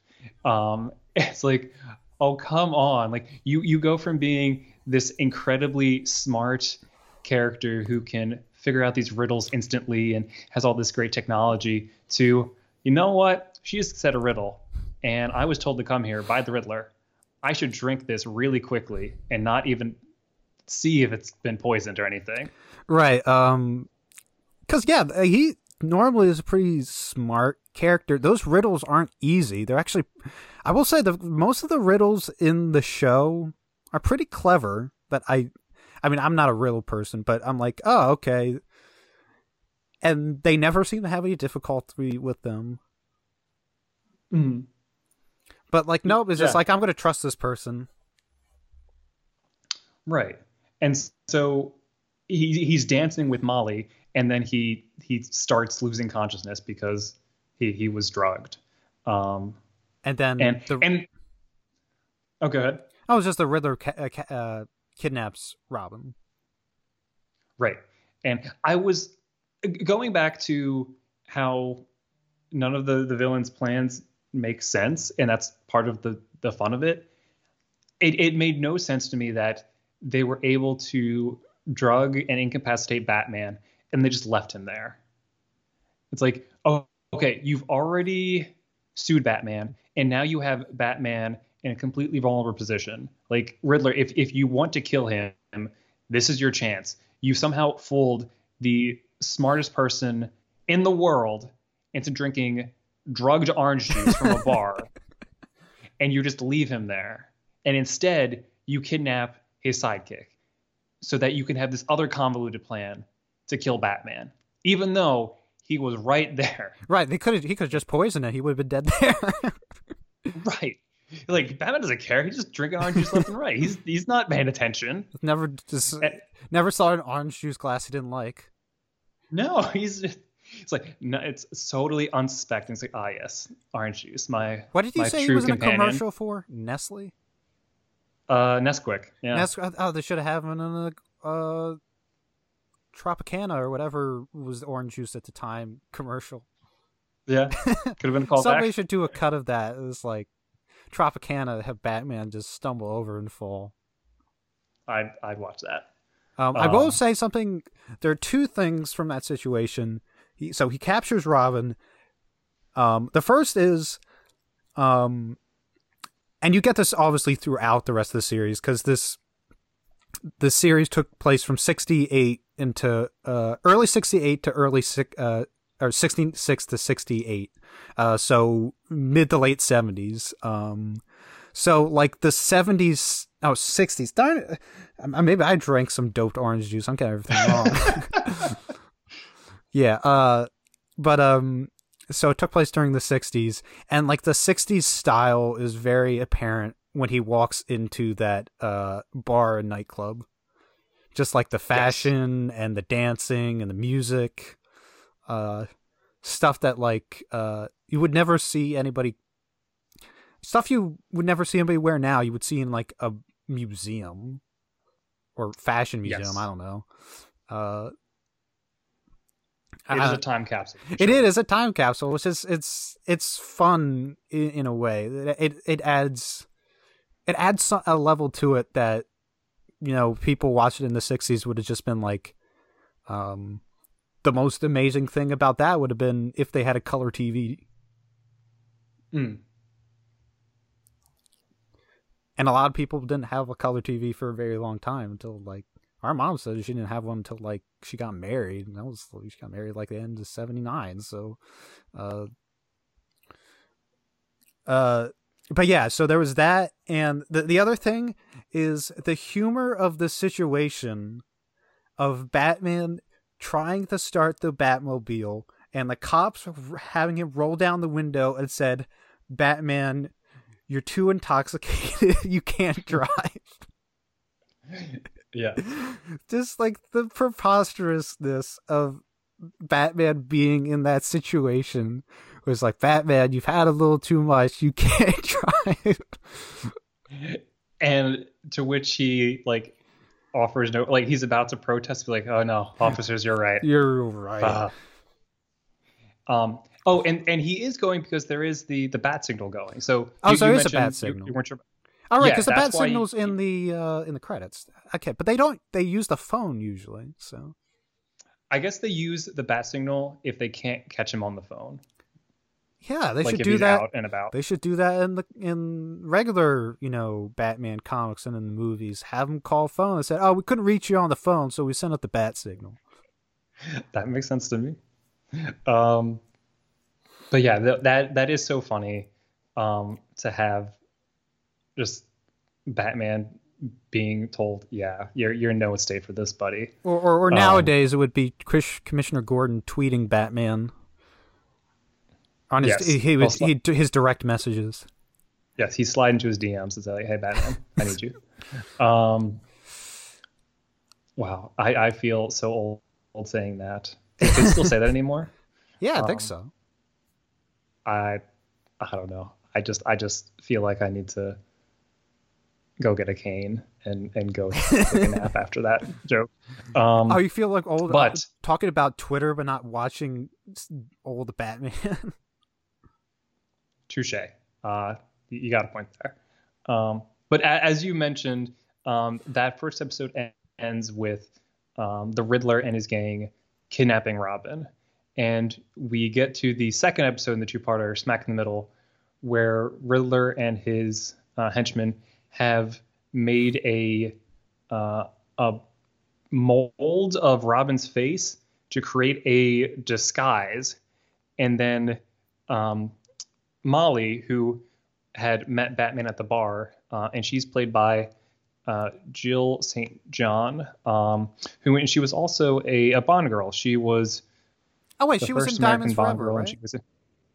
Um, [laughs] it's like oh come on like you you go from being this incredibly smart character who can figure out these riddles instantly and has all this great technology to you know what she just said a riddle and i was told to come here by the riddler i should drink this really quickly and not even see if it's been poisoned or anything right um because yeah he normally is a pretty smart character those riddles aren't easy they're actually i will say the most of the riddles in the show are pretty clever that I I mean, I'm not a riddle person, but I'm like, oh, okay. And they never seem to have any difficulty with them. Mm. But like, no, it's yeah. just like I'm going to trust this person. Right, and so he he's dancing with Molly, and then he he starts losing consciousness because he he was drugged. Um, and then and the... and oh, go ahead. Oh, it's just the Riddler ca- uh, ca- uh, kidnaps Robin. Right. And I was going back to how none of the, the villain's plans make sense, and that's part of the, the fun of it. it. It made no sense to me that they were able to drug and incapacitate Batman and they just left him there. It's like, oh, okay, you've already sued Batman, and now you have Batman in a completely vulnerable position. Like Riddler, if if you want to kill him, this is your chance. You somehow fooled the smartest person in the world into drinking drugged orange juice from a [laughs] bar, and you just leave him there. And instead, you kidnap his sidekick so that you can have this other convoluted plan to kill Batman, even though he was right [laughs] there. Right. They could. He could have just poisoned it. He would have been dead there. [laughs] right. Like Batman doesn't care. He's just drinking orange juice left and right. He's he's not paying attention. Never just and, never saw an orange juice glass he didn't like. No, he's just, it's like no, it's totally unsuspecting. It's like ah yes, orange juice. My what did you say he was companion. in a commercial for Nestle? Uh, Nesquik. Yeah. Oh, they should have had him in a uh, Tropicana or whatever was orange juice at the time commercial. Yeah, [laughs] could have been called. Somebody back. should do a cut of that. It was like Tropicana have Batman just stumble over and fall. I'd I'd watch that. Um, um, I will um, say something. There are two things from that situation. He, so he captures Robin. Um, the first is, um, and you get this obviously throughout the rest of the series because this the series took place from 68 into uh, early 68 to early uh, or 66 to 68 uh, so mid to late 70s um, so like the 70s oh 60s darn it. Maybe i drank some doped orange juice. I'm getting everything wrong. [laughs] Yeah. Uh, but um, so it took place during the '60s, and like the '60s style is very apparent when he walks into that uh bar and nightclub. Just like the fashion yes. and the dancing and the music, uh, stuff that like uh you would never see anybody stuff you would never see anybody wear now you would see in like a museum or fashion museum yes. i don't know uh it is a time capsule. Sure. It is a time capsule, which is it's it's fun in, in, a way. It it adds it adds a level to it that you know people watching in the '60s would have just been like, um, the most amazing thing about that would have been if they had a color TV. Mm. And a lot of people didn't have a color TV for a very long time until like our mom said she didn't have one until like she got married. And that was she got married like the end of '79. So, uh, uh, but yeah. So there was that, and the the other thing is the humor of the situation of Batman trying to start the Batmobile, and the cops having him roll down the window and said, "Batman, you're too intoxicated. [laughs] you can't drive." yeah. [laughs] Just like the preposterousness of Batman being in that situation was like, Batman, you've had a little too much. You [laughs] can't drive. and to which he like offers no like he's about to protest be like oh no [laughs] officers you're right. You're right. Uh, um oh and and he is going because there is the the bat signal going. So oh you, so there is a bat signal you, you sure all right because yeah, the bat signal's he, in the uh in the credits. Okay but they don't they use the phone usually so. I guess they use the bat signal if they can't catch him on the phone yeah, they like should do that. and about. They should do that in the in regular, you know, Batman comics and in the movies. Have them call phone and say, "Oh, we couldn't reach you on the phone, so we sent up the bat signal." [laughs] That makes sense to me. Um, but yeah, th- that that is so funny um, to have just Batman being told, "Yeah, you're you're in no state for this, buddy." Or or, or nowadays um, it would be Chris, Commissioner Gordon tweeting Batman on his yes. he, was, he his direct messages. Yes, he's sliding into his DMs and say like, "Hey Batman, I need you." [laughs] Um, wow, I, I feel so old, old saying that. Can they still say that anymore? [laughs] Yeah, I um, think so. I I don't know. I just I just feel like I need to go get a cane and and go [laughs] take a nap after that joke. Um, oh, you feel like old, but talking about Twitter but not watching old Batman. Touche. Uh, you got a point there. Um, but a- as you mentioned, um, that first episode ends with um, the Riddler and his gang kidnapping Robin. And we get to the second episode in the two parter, smack in the middle, where Riddler and his uh, henchmen have made a uh, a mold of Robin's face to create a disguise, and then um, Molly, who had met Batman at the bar, uh, and she's played by uh, Jill St. John, um, who and she was also a, a, Bond girl. She was oh wait, she was in American Diamonds Bond Forever, girl, right? she was in,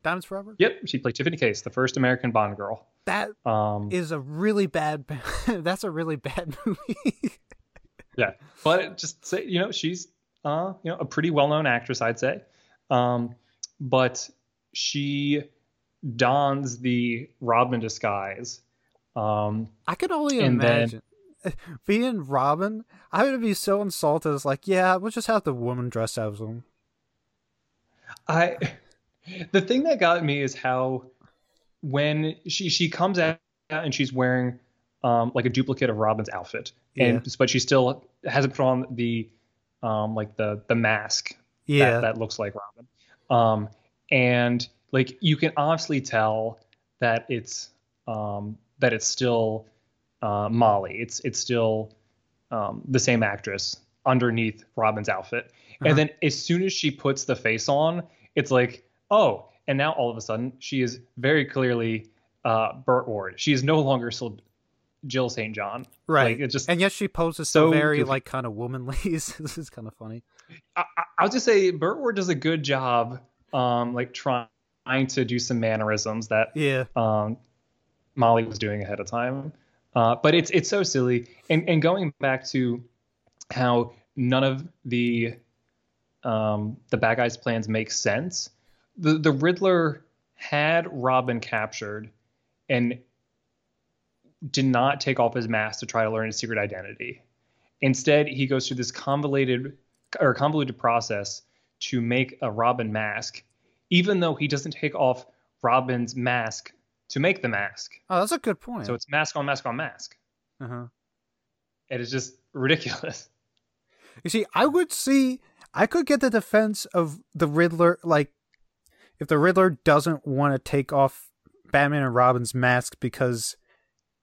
Diamonds Forever. Yep, she played Tiffany Case, the first American Bond girl. That um, is a really bad. [laughs] that's a really bad movie. [laughs] yeah, but just say you know she's uh you know a pretty well known actress, I'd say. Um, but she dons the Robin disguise. Um, I could only imagine then, [laughs] being Robin. I would be so insulted. It's like, yeah, we'll just have the woman dress as him. I, [laughs] the thing that got me is how when she she comes out and she's wearing um, like a duplicate of Robin's outfit, yeah. and but she still hasn't put on the um, like the the mask yeah. that, that looks like Robin. Um, and like you can honestly tell that it's um, that it's still uh, Molly. It's it's still um, the same actress underneath Robin's outfit. Uh-huh. And then as soon as she puts the face on, it's like, oh, and now all of a sudden she is very clearly uh, Burt Ward. She is no longer still Jill St. John. Right. Like, it just and yet she poses so so very goofy. like kind of womanly. [laughs] this is kind of funny. I, I- I'll just say Burt Ward does a good job, um, like trying to do some mannerisms that Yeah. um, Molly was doing ahead of time. Uh, but it's it's so silly. And and going back to how none of the um, the bad guys' plans make sense. The the Riddler had Robin captured and did not take off his mask to try to learn his secret identity. Instead, he goes through this convoluted or convoluted process to make a Robin mask, even though he doesn't take off Robin's mask to make the mask. Oh, that's a good point. So it's mask on mask on mask. uh-huh. It is just ridiculous. [laughs] You see, I would see, I could get the defense of the Riddler, like, if the Riddler doesn't want to take off Batman and Robin's mask because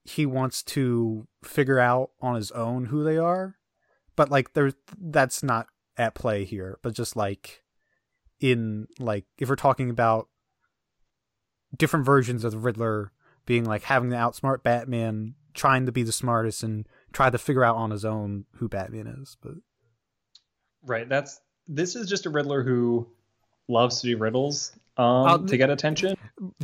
he wants to figure out on his own who they are. But, like, there's, that's not at play here. But just, like, in, like, if we're talking about different versions of the Riddler being, like, having to outsmart Batman, trying to be the smartest, and try to figure out on his own who Batman is. But, Right. That's this is just a Riddler who loves to do riddles um, Uh, to get attention.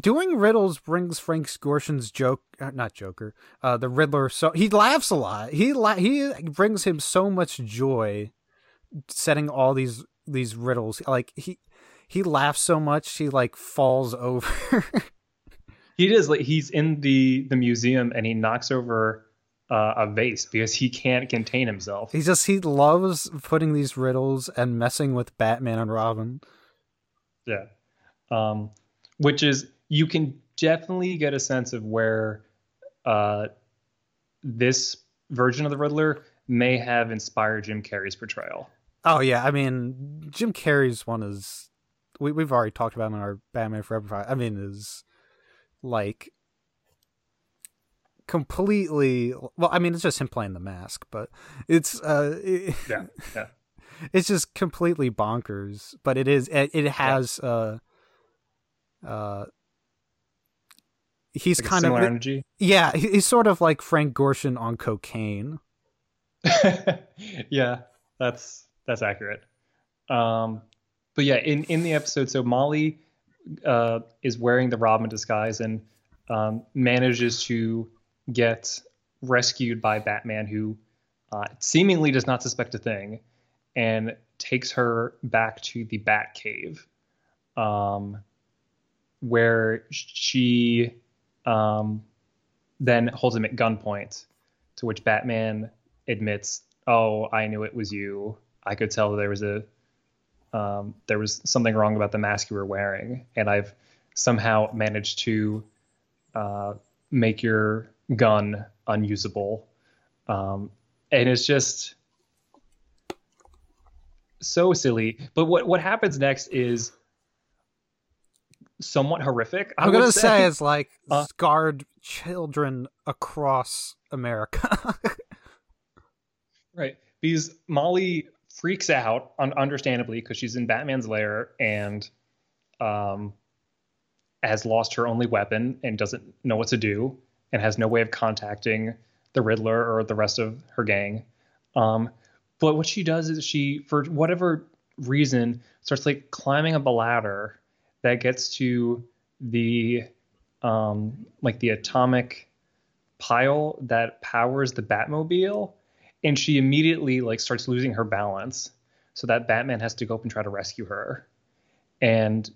doing riddles brings Frank Gorshin's joke, uh, not Joker, uh, the Riddler. So he laughs a lot. He la- he brings him so much joy, setting all these these riddles. Like he he laughs so much he like falls over. [laughs] He is like he's in the the museum and he knocks over uh, a vase because he can't contain himself. he just he loves putting these riddles and messing with Batman and Robin. Yeah. Um, which is you can definitely get a sense of where uh, this version of the Riddler may have inspired Jim Carrey's portrayal. Oh yeah, I mean Jim Carrey's one is we we've already talked about in our Batman Forever fight. I mean is like completely well I mean it's just him playing the mask, but it's uh it- [laughs] Yeah. Yeah. it's just completely bonkers, but it is it, it has uh uh he's Like kind of energy. yeah, he's sort of like Frank Gorshin on cocaine. [laughs] yeah, that's that's accurate. Um, but yeah, in in the episode, so Molly uh, is wearing the Robin disguise and um, manages to get rescued by Batman, who uh, seemingly does not suspect a thing, and takes her back to the Batcave, um, where she um, then holds him at gunpoint. To which Batman admits, "Oh, I knew it was you. I could tell there was a um, there was something wrong about the mask you were wearing, and I've somehow managed to uh, make your gun unusable." Um, and it's just so silly. But what what happens next is somewhat horrific. I I'm gonna would say it's like Uh, scarred children across America. [laughs] Right. Because Molly freaks out, un- understandably, because she's in Batman's lair and um, has lost her only weapon and doesn't know what to do and has no way of contacting the Riddler or the rest of her gang. Um, but what she does is she, for whatever reason, starts like climbing up a ladder that gets to the um, like the atomic pile that powers the Batmobile and she immediately like starts losing her balance so that batman has to go up and try to rescue her and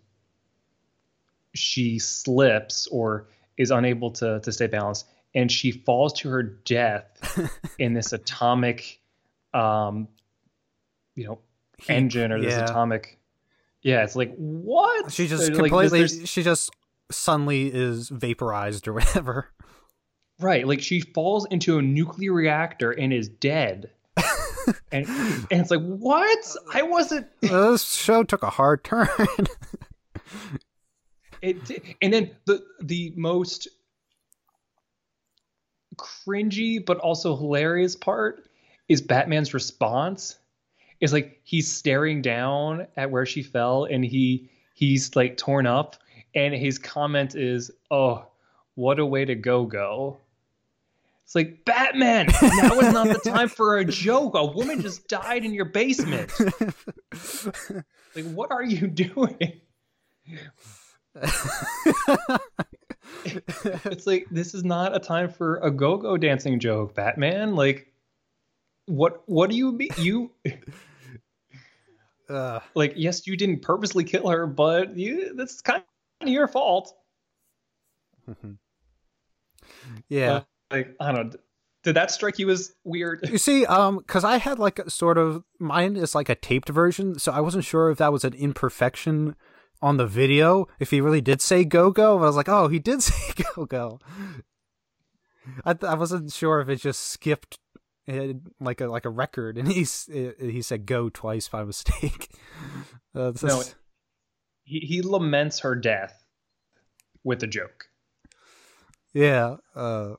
she slips or is unable to to stay balanced and she falls to her death [laughs] in this atomic um you know engine or this yeah. atomic yeah it's like what she just Like, this- completely there's- she just suddenly is vaporized or whatever. Right, like she falls into a nuclear reactor and is dead. [laughs] and and it's like, what? I wasn't [laughs] this show took a hard turn. it and then the the most cringy but also hilarious part is Batman's response. Is like he's staring down at where she fell and he he's like torn up and his comment is, "Oh, what a way to go go." It's like Batman. Now is not the time for a joke. A woman just died in your basement. [laughs] like, what are you doing? it's like this is not a time for a go-go dancing joke, Batman. Like, what? What do you mean? You [laughs] uh, like, yes, you didn't purposely kill her, but you that's kind of your fault. [laughs] yeah. Uh, like, I don't know. Did that strike you as weird? You see, um, because I had like a sort of mine is like a taped version, so I wasn't sure if that was an imperfection on the video. If he really did say "go go," I was like, oh, he did [laughs] say "go go." I th- I wasn't sure if it just skipped it, like a like a record, and he's he said "go" twice by mistake. [laughs] Uh, no, he he laments her death with a joke. Yeah, uh,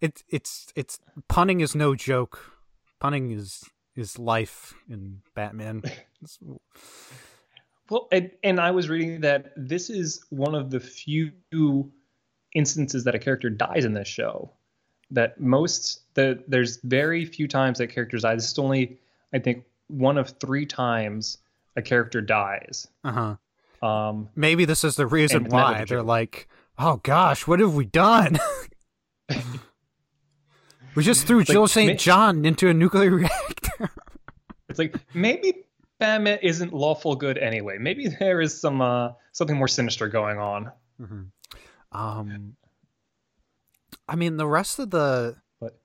it's it's it's punning is no joke. Punning is is life in Batman. [laughs] well, and, and I was reading that this is one of the few instances that a character dies in this show. That most the there's very few times that characters die. This is only I think one of three times a character dies. Uh huh. Um, Maybe this is the reason why they're like, "Oh gosh, what have we done?" [laughs] We just threw Jill like, St. John into a nuclear [laughs] reactor. it's like maybe Batman isn't lawful good anyway. Maybe there is some uh, something more sinister going on. Mm-hmm. Um, I mean, the rest of the what?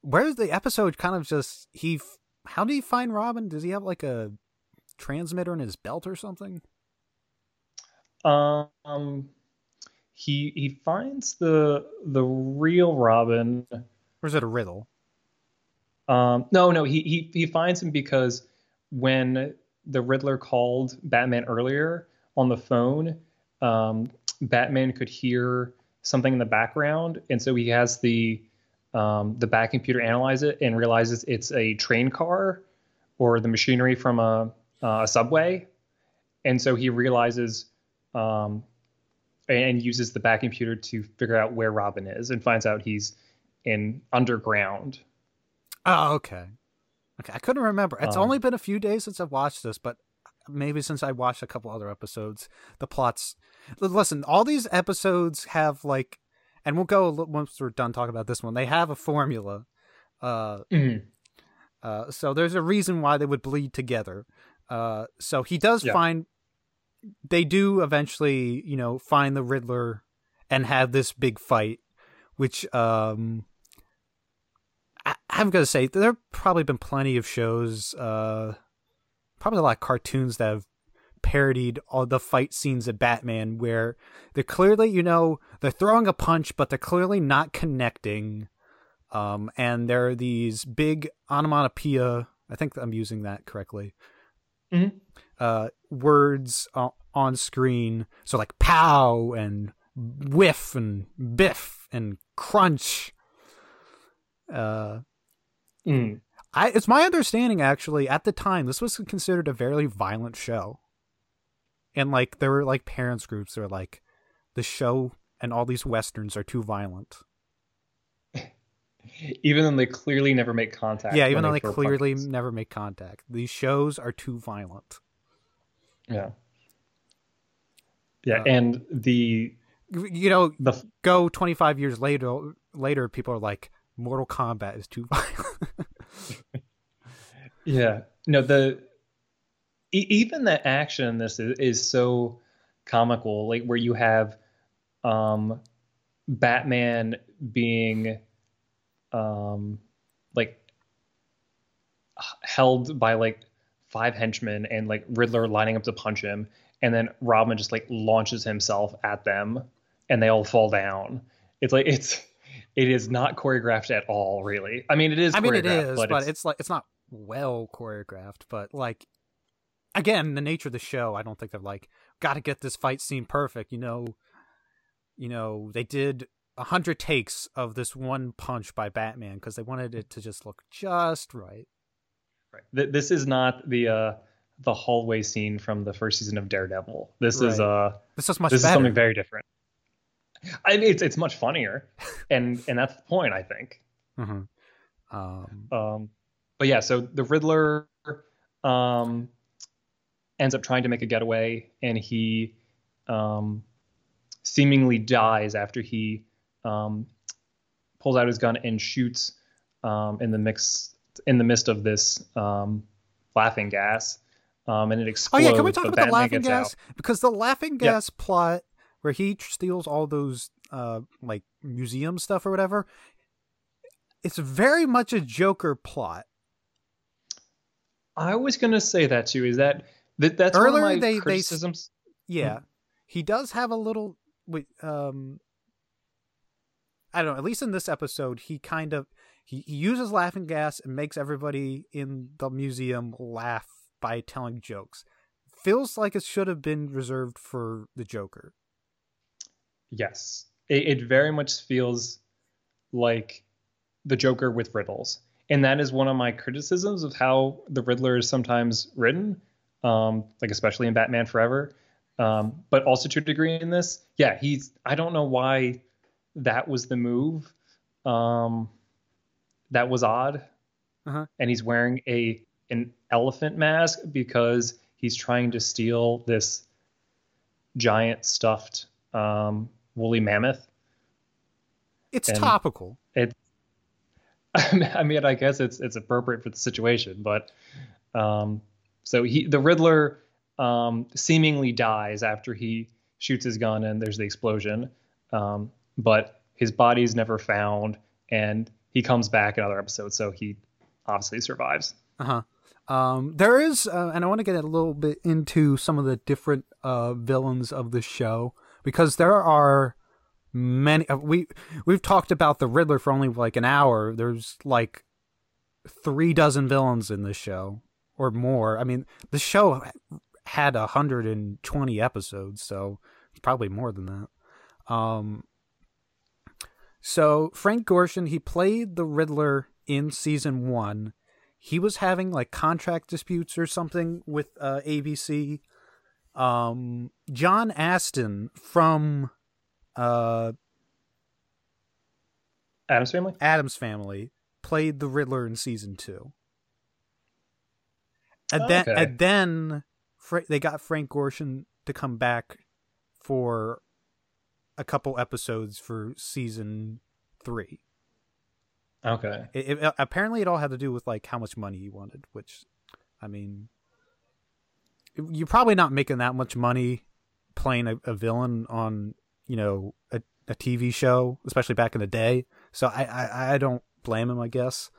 Where's the episode? Kind of just he. How did he find Robin? Does he have like a transmitter in his belt or something? Um, he he finds the the real Robin or is it a riddle? Um, no, no. He he he finds him because when the Riddler called Batman earlier on the phone, um, Batman could hear something in the background, and so he has the um, the Bat computer analyze it and realizes it's a train car or the machinery from a, uh, a subway, and so he realizes um, and uses the Bat computer to figure out where Robin is and finds out he's in underground. Oh, okay. Okay, I couldn't remember. It's um, only been a few days since I've watched this, but maybe since I watched a couple other episodes, the plots. Listen, all these episodes have like, and we'll go once we're done talking about this one. They have a formula. Uh, mm-hmm. uh, so there's a reason why they would bleed together. Uh, so he does yeah. find. They do eventually, you know, find the Riddler and have this big fight, which um I, am gonna say there have probably been plenty of shows, uh, probably a lot of cartoons that have parodied all the fight scenes of Batman where they're clearly, you know, they're throwing a punch, but they're clearly not connecting. Um, and there are these big onomatopoeia. I think I'm using that correctly. Mm-hmm. Uh, words on screen. So like pow and whiff and biff and crunch uh, mm. I it's my understanding actually at the time this was considered a very violent show, and like there were like parents groups that were like, the show and all these westerns are too violent. [laughs] even though they clearly never make contact. Yeah, even though they, they clearly never make contact. These shows are too violent. Yeah. Yeah, uh, and the you know the go 25 years later later people are like Mortal Kombat is too [laughs] violent. yeah. No, the even the action in this is, is so comical. Like where you have um, Batman being um, like held by like five henchmen and like Riddler lining up to punch him, and then Robin just like launches himself at them, and they all fall down. It's like it's it is not choreographed at all, really. I mean, it is. I mean, it is, but, but it's, it's, like it's not well choreographed. But like, again, the nature of the show, I don't think they're like got to get this fight scene perfect. You know, you know, they did a hundred takes of this one punch by Batman because they wanted it to just look just right. Right. This is not the uh the hallway scene from the first season of Daredevil. This right. is uh this is much this better. is something very different. I mean, it's it's much funnier, and and that's the point. I think Mm-hmm. Um, Um, but yeah, so the Riddler um, ends up trying to make a getaway, and he um, seemingly dies after he um, pulls out his gun and shoots um, in the mix in the midst of this um, laughing gas, um, and it explodes. oh yeah, can we talk about the laughing gas? out. Because the laughing Yep. gas plot, where he steals all those uh like museum stuff or whatever, it's very much a Joker plot. I was gonna say that too. Is that, that that's Earlier one of my they- they criticisms? Yeah, he does have a little. Um, I don't know. At least in this episode, he kind of he, he uses laughing gas and makes everybody in the museum laugh by telling jokes. Feels like it should have been reserved for the Joker. Yes, it, it very much feels like the Joker with riddles, and that is one of my criticisms of how the Riddler is sometimes written, um, like especially in Batman Forever, um, but also to a degree in this. Yeah, he's. I don't know why that was the move. Um, that was odd, Uh-huh. and he's wearing a an elephant mask because he's trying to steal this giant stuffed um, woolly mammoth. It's And- topical. [laughs] I mean, I guess it's it's appropriate for the situation, but um, so he the Riddler um, seemingly dies after he shoots his gun and there's the explosion, um, but his body's never found, and he comes back in other episodes, so he obviously survives. Uh huh. Um, there is, uh, and I want to get a little bit into some of the different uh, villains of the show because there are many. Uh, we we've talked about the Riddler for only like an hour. There's like three dozen villains in this show or more. I mean, the show had hundred and twenty episodes, so it's probably more than that. Um, so Frank Gorshin, he played the Riddler in season one he was having like contract disputes or something with uh, ABC. Um, John Astin from uh, Addams family. Addams Family played the Riddler in season two, and then Okay. and then Fra- they got Frank Gorshin to come back for a couple episodes for season three. Okay. It, it, apparently, it all had to do with like how much money he wanted. Which, I mean, you're probably not making that much money playing a, a villain on you know a, a TV show, especially back in the day. So I I, I don't blame him. I guess.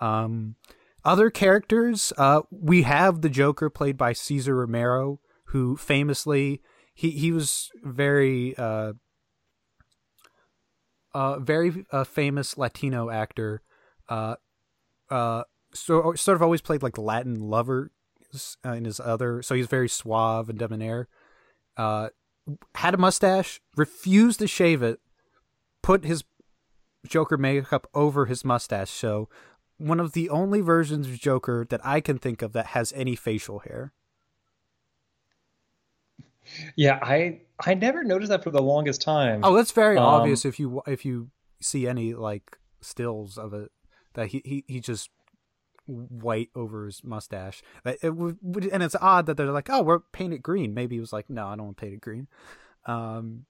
Um, other characters, uh, we have the Joker played by Cesar Romero, who famously he he was very uh uh, very uh, famous Latino actor, uh, uh, so sort of always played like Latin lover uh, in his other. So he's very suave and debonair. Uh, had a mustache, refused to shave it, put his Joker makeup over his mustache. So one of the only versions of Joker that I can think of that has any facial hair. Yeah, I I never noticed that for the longest time. Oh, that's very Um, obvious if you if you see any like stills of it that he he, he just white over his mustache. It, would- and it's odd that they're like, "Oh, we're paint it green." Maybe he was like, "No, I don't want to paint it green." Um,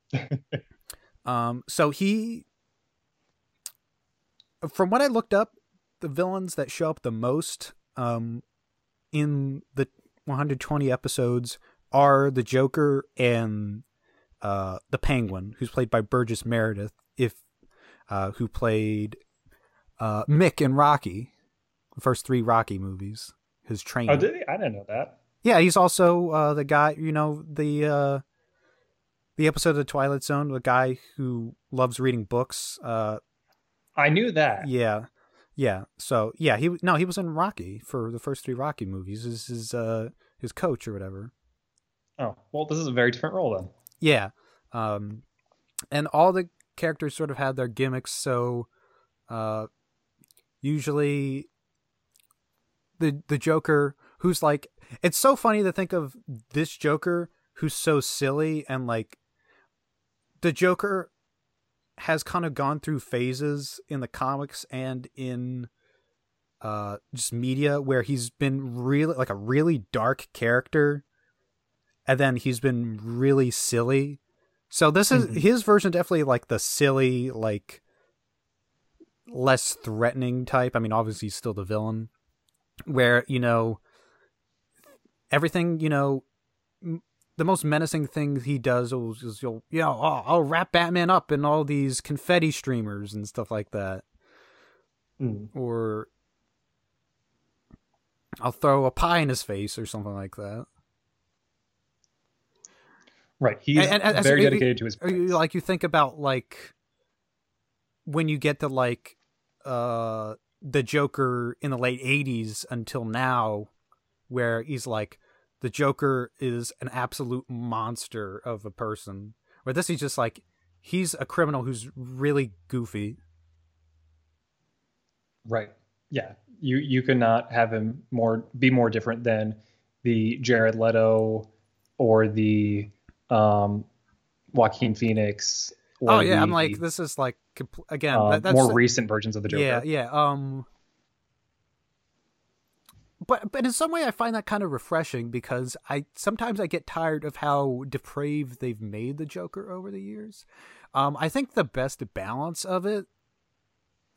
[laughs] um, so he, from what I looked up, the villains that show up the most, um, in the 120 episodes are the Joker and uh, the Penguin, who's played by Burgess Meredith, if uh, who played uh, Mick and Rocky, first three Rocky movies. His trainer. oh, did he? I didn't know that. Yeah, he's also uh, the guy. You know the uh, the episode of the Twilight Zone, the guy who loves reading books. Uh, I knew that. yeah, yeah. So yeah, he no, he was in Rocky for the first three Rocky movies. Is his uh, his coach or whatever. Oh, well, this is a very different role then. Yeah. Um, and all the characters sort of had their gimmicks. So, uh, usually the, the Joker who's like, it's so funny to think of this Joker who's so silly and like the Joker has kind of gone through phases in the comics and in uh just media where he's been really like a really dark character and then he's been really silly. So this is Mhm. his version definitely like the silly like less threatening type. I mean obviously he's still the villain where you know everything, you know the most menacing thing he does is, you'll you know oh, I'll wrap Batman up in all these confetti streamers and stuff like that Mm. or I'll throw a pie in his face or something like that. Right. He's And- and- and- very so- dedicated to his. You- like you think about like when you get to like uh the Joker in the late 80s until now where he's like the Joker is an absolute monster of a person. Where this he's just like he's a criminal who's really goofy. Right. Yeah. You you could not have him more be more different than the Jared Leto or the um Joaquin Phoenix. Oh yeah, I'm like this is like compl- again uh, that, that's more recent versions of the Joker. Yeah, yeah. Um but but in some way I find that kind of refreshing because I sometimes I get tired of how depraved they've made the Joker over the years. Um I think the best balance of it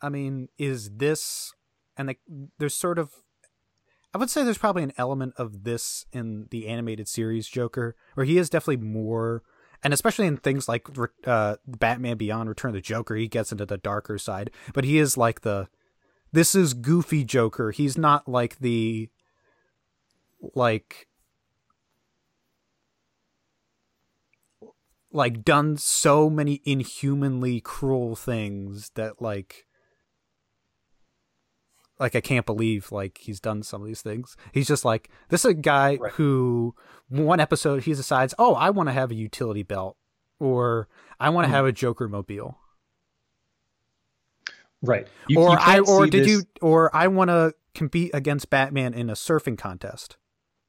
I mean is this and like there's sort of I would say there's probably an element of this in the animated series Joker where he is definitely more and especially in things like uh, Batman Beyond Return of the Joker, he gets into the darker side. But he is like the this is goofy Joker. He's not like the like like done so many inhumanly cruel things that like like I can't believe like he's done some of these things. He's just like this is a guy Right. who one episode he decides, "Oh, I want to have a utility belt or I want to Hmm. have a Joker mobile." Right. You- or you I or did this- you or I want to compete against Batman in a surfing contest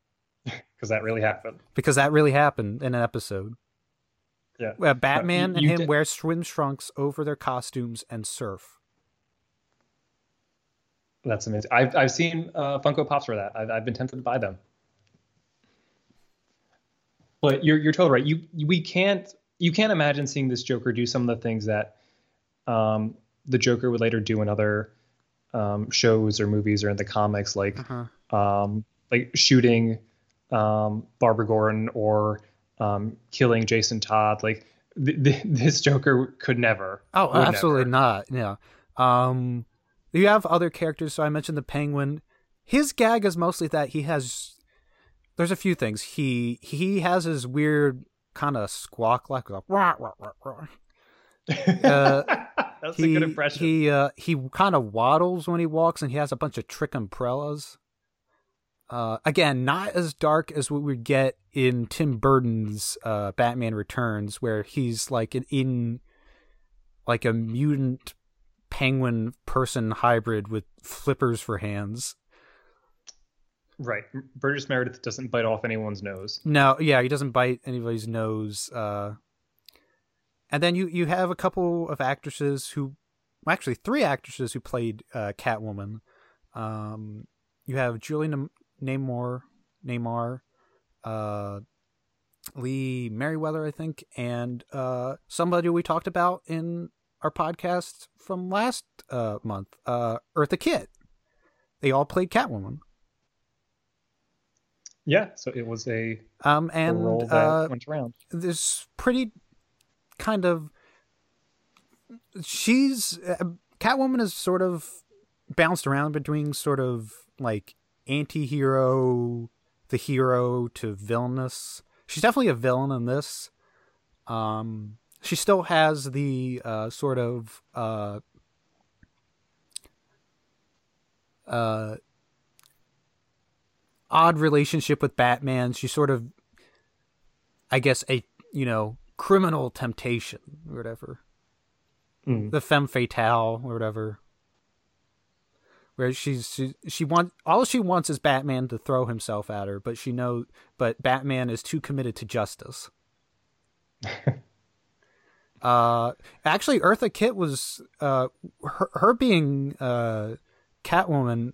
[laughs] because that really happened. because that really happened in an episode. Yeah. Where Batman you- and him did- wear swim trunks over their costumes and surf. That's amazing. I've I've seen uh, Funko Pops for that. I've I've been tempted to buy them. But you're you're totally right. You we can't you can't imagine seeing this Joker do some of the things that um, the Joker would later do in other um, shows or movies or in the comics, like Uh-huh. um, like shooting um, Barbara Gordon or um, killing Jason Todd. Like th- th- [laughs] this Joker could never. Oh, absolutely never. not. Yeah. You have other characters. So I mentioned the Penguin. His gag is mostly that he has. There's a few things. He he has his weird kind of squawk like a wah, wah, wah, wah. [laughs] Uh, That's he, a good impression. He uh, he kind of waddles when he walks, and he has a bunch of trick umbrellas. Uh, again, not as dark as what we get in Tim Burton's uh, Batman Returns, where he's like an in like a mutant penguin person hybrid with flippers for hands. Right. Burgess Meredith doesn't bite off anyone's nose. No, yeah, he doesn't bite anybody's nose. Uh, and then you you have a couple of actresses who, actually three actresses who played uh, Catwoman. Um, you have Julie Nam- Namor, Namor, uh, Lee Meriwether, I think, and uh, somebody we talked about in our podcast from last uh, month, uh, Eartha Kitt. They all played Catwoman. Yeah. So it was a, Um, a and role that uh, went around. this pretty kind of she's uh, Catwoman is sort of bounced around between sort of like anti-hero the hero to villainous. She's definitely a villain in this. Um she still has the uh sort of uh uh odd relationship with Batman. She's sort of I guess a you know criminal temptation or whatever, Mm. the femme fatale or whatever. Where she's she, she wants all she wants is Batman to throw himself at her, but she knows but Batman is too committed to justice. [laughs] Uh, actually, Eartha Kitt was uh, her, her being uh, Catwoman.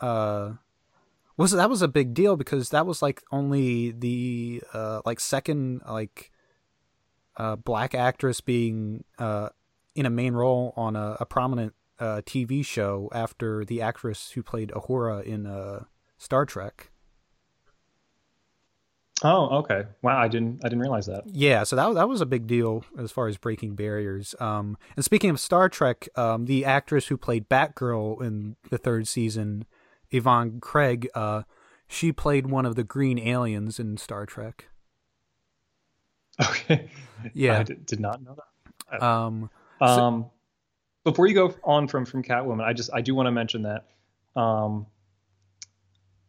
Uh, was that was a big deal because that was like only the uh, like second like uh, black actress being uh, in a main role on a, a prominent uh, TV show after the actress who played Uhura in uh, Star Trek. Oh, okay. Wow, I didn't I didn't realize that. Yeah, so that that was a big deal as far as breaking barriers. Um, and speaking of Star Trek, um, the actress who played Batgirl in the third season, Yvonne Craig, uh, she played one of the green aliens in Star Trek. [laughs] Okay. Yeah, I did, did not know that. um, Um, before you go on from from Catwoman, I just I do want to mention that um,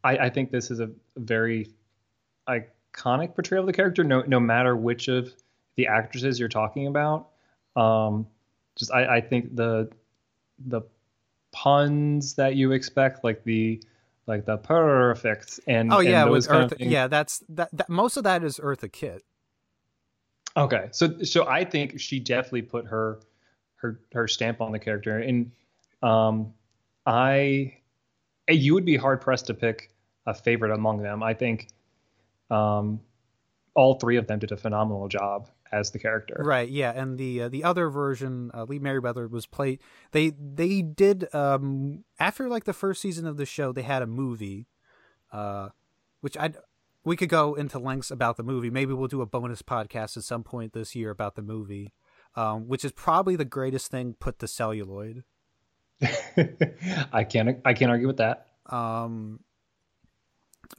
I I think this is a very iconic portrayal of the character. No no matter which of the actresses you're talking about, um, just I I think the the puns that you expect, like the like the perfect and oh and yeah, those with Eartha, yeah, that's that, that. Most of that is Eartha Kitt. Okay, so so I think she definitely put her her her stamp on the character, and um, I you would be hard pressed to pick a favorite among them. I think um, all three of them did a phenomenal job as the character. Right, yeah, and the uh, the other version, uh, Lee Meriwether was played. They they did um after like the first season of the show, they had a movie, uh, which I we could go into lengths about the movie. Maybe we'll do a bonus podcast at some point this year about the movie, um, which is probably the greatest thing put to celluloid. [laughs] I can't I can't argue with that. Um,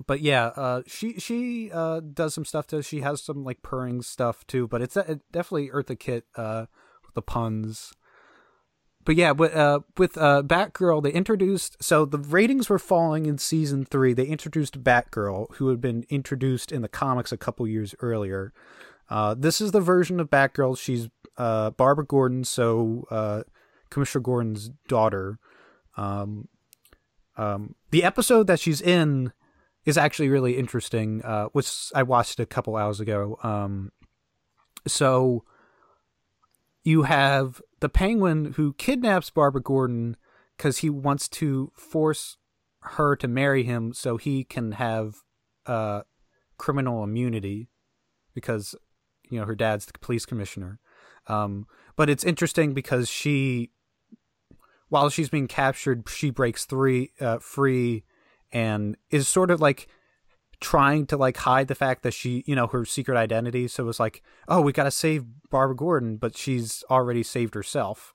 but yeah, uh, she she uh does some stuff too. She has some like purring stuff too, but it's uh, definitely Eartha Kitt uh with the puns. But yeah, with uh with uh Batgirl, they introduced so the ratings were falling in season three. They introduced Batgirl, who had been introduced in the comics a couple years earlier. Uh, this is the version of Batgirl. She's uh Barbara Gordon, so uh Commissioner Gordon's daughter. Um, um, the episode that she's in is actually really interesting, uh, which I watched a couple hours ago. Um, so you have the Penguin who kidnaps Barbara Gordon because he wants to force her to marry him so he can have uh, criminal immunity because you know her dad's the police commissioner. Um, but it's interesting because she, while she's being captured, she breaks three uh, free and is sort of like trying to like hide the fact that she, you know, her secret identity. So it's like, oh, we got to save Barbara Gordon, but she's already saved herself.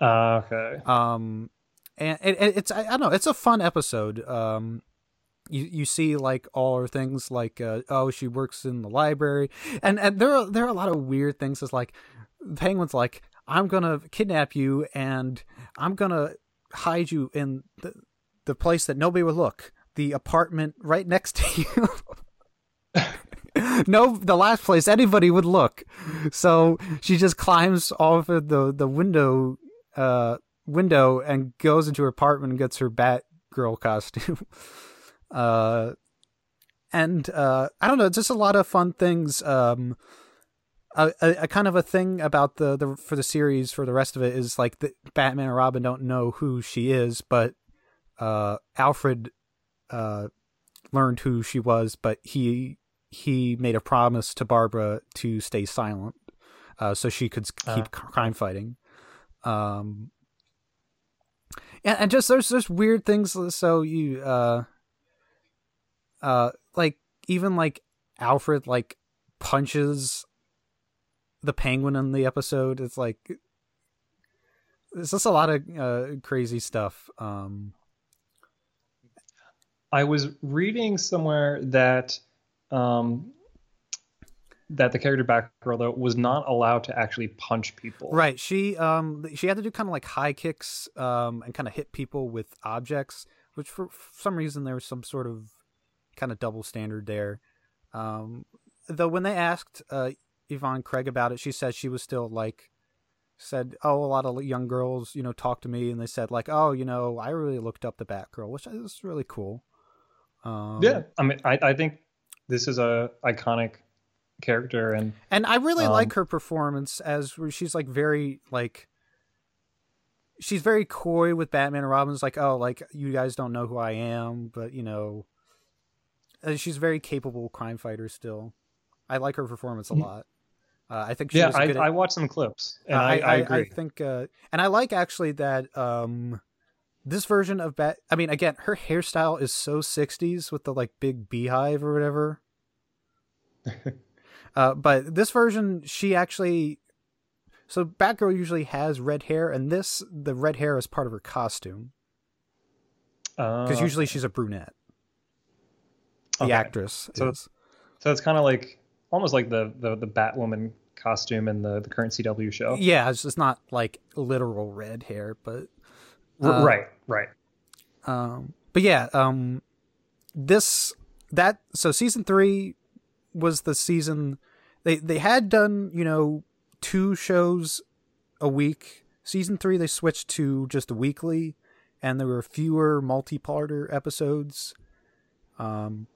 Uh, okay. Um, and it, it, it's I, I don't know, it's a fun episode. Um, you you see like all her things like uh, oh she works in the library and and there are there are a lot of weird things. It's like Penguin's like I'm gonna kidnap you and I'm gonna hide you in the the place that nobody would look, the apartment right next to you. [laughs] no, the last place anybody would look. So she just climbs over the the window uh window and goes into her apartment and gets her Batgirl costume. [laughs] uh and uh I don't know, just a lot of fun things. Um a, a, a, kind of a thing about the, the for the series for the rest of it is like the Batman and Robin don't know who she is, but uh, Alfred uh, learned who she was, but he he made a promise to Barbara to stay silent, uh, so she could keep uh. crime fighting. Um, and, and just there's there's weird things. So you uh, uh, like even like Alfred like punches the penguin in the episode. It's like it's just a lot of uh, crazy stuff. Um, I was reading somewhere that um, that the character Batgirl though was not allowed to actually punch people. Right. She um she had to do kind of like high kicks um and kind of hit people with objects, which for, for some reason there was some sort of kind of double standard there. Um, though when they asked uh, Yvonne Craig about it, she said she was still like said, "Oh, a lot of young girls, you know, talked to me, and they said like, oh, you know, I really looked up the Batgirl, which is really cool." Um, yeah, I mean, I, I think this is a iconic character, and and I really Um, like her performance as she's like very like she's very coy with Batman and Robin's like, oh, like you guys don't know who I am, but you know, uh, she's a very capable crime fighter still. I like her performance a Mhm. lot. Uh, I think she yeah, was I, good at- I watched some clips, and Uh, I, I, agree. think, uh, and I like actually that um, this version of Bat. I mean, again, her hairstyle is so '60s with the like big beehive or whatever. [laughs] uh, but this version, she actually. So Batgirl usually has red hair, and this the red hair is part of her costume because Uh, usually she's a brunette. The okay. actress So is. So it's kind of like almost like the, the the Batwoman costume in the the current CW show. Yeah, it's just not like literal red hair, but R- uh, right, right. Um, but yeah, um, this that so season three was the season they they had done you know two shows a week. Season three they switched to just weekly, and there were fewer multi-parter episodes. Um,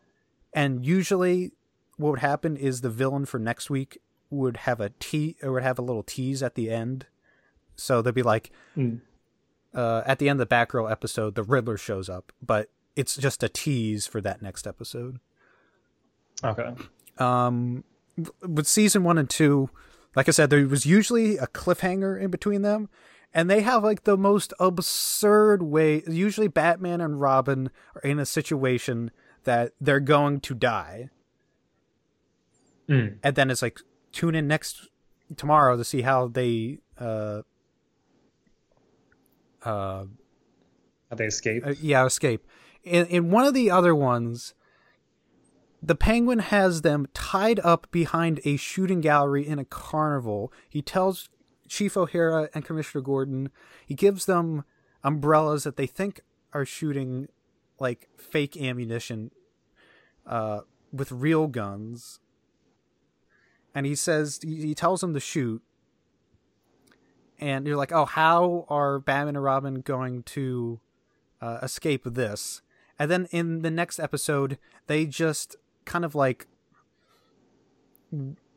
and usually what would happen is the villain for next week would have a te- or would have a little tease at the end. So they'd be like, Mm. Uh, at the end of the Batgirl episode, the Riddler shows up, but it's just a tease for that next episode. Okay. Um, with season one and two, like I said, there was usually a cliffhanger in between them, and they have like the most absurd way. Usually, Batman and Robin are in a situation that they're going to die, Mm. and then it's like tune in next tomorrow to see how they uh uh How they escape. Uh, yeah, escape. In in one of the other ones, the penguin has them tied up behind a shooting gallery in a carnival. He tells Chief O'Hara and Commissioner Gordon, he gives them umbrellas that they think are shooting like fake ammunition uh, with real guns. And he says he, he tells them to shoot. And you're like, oh, how are Batman and Robin going to uh, escape this. And then in the next episode, they just kind of like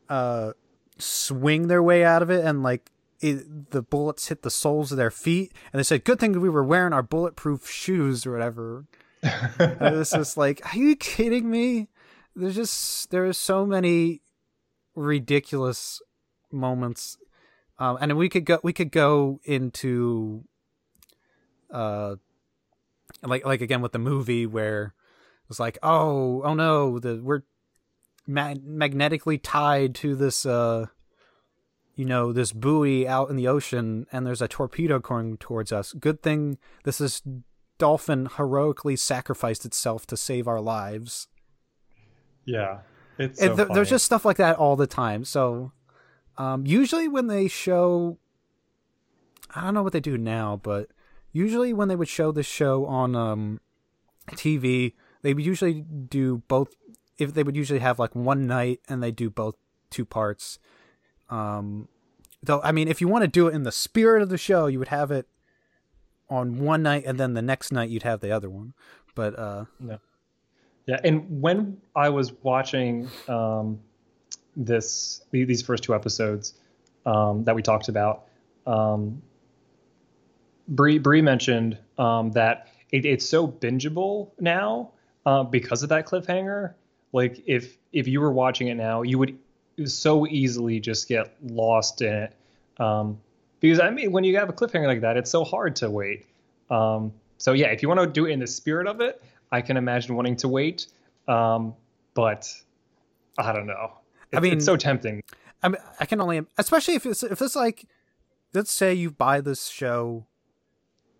uh, swing their way out of it, and like it, the bullets hit the soles of their feet. And they said, "Good thing we were wearing our bulletproof shoes or whatever." [laughs] and it's just like, are you kidding me? There's just there's so many ridiculous moments, um, and we could go we could go into uh like like again with the movie where it's like oh oh no the we're ma- magnetically tied to this uh you know this buoy out in the ocean and there's a torpedo coming towards us good thing this is dolphin heroically sacrificed itself to save our lives yeah. It's so th- funny. there's just stuff like that all the time so um usually when they show i don't know what they do now but usually when they would show this show on um tv they would usually do both if they would usually have like one night and they do both two parts. Um though i mean if you want to do it in the spirit of the show you would have it on one night and then the next night you'd have the other one. But uh Yeah, and when I was watching um, this these first two episodes um, that we talked about, um, Bree Bree mentioned um, that it, it's so bingeable now uh, because of that cliffhanger. Like if if you were watching it now, you would so easily just get lost in it. Um, because I mean, when you have a cliffhanger like that, it's so hard to wait. Um, so yeah, if you want to do it in the spirit of it, I can imagine wanting to wait. Um, but I don't know. It's, I mean- it's so tempting. I mean, I can only, especially if it's if it's like, let's say you buy this show,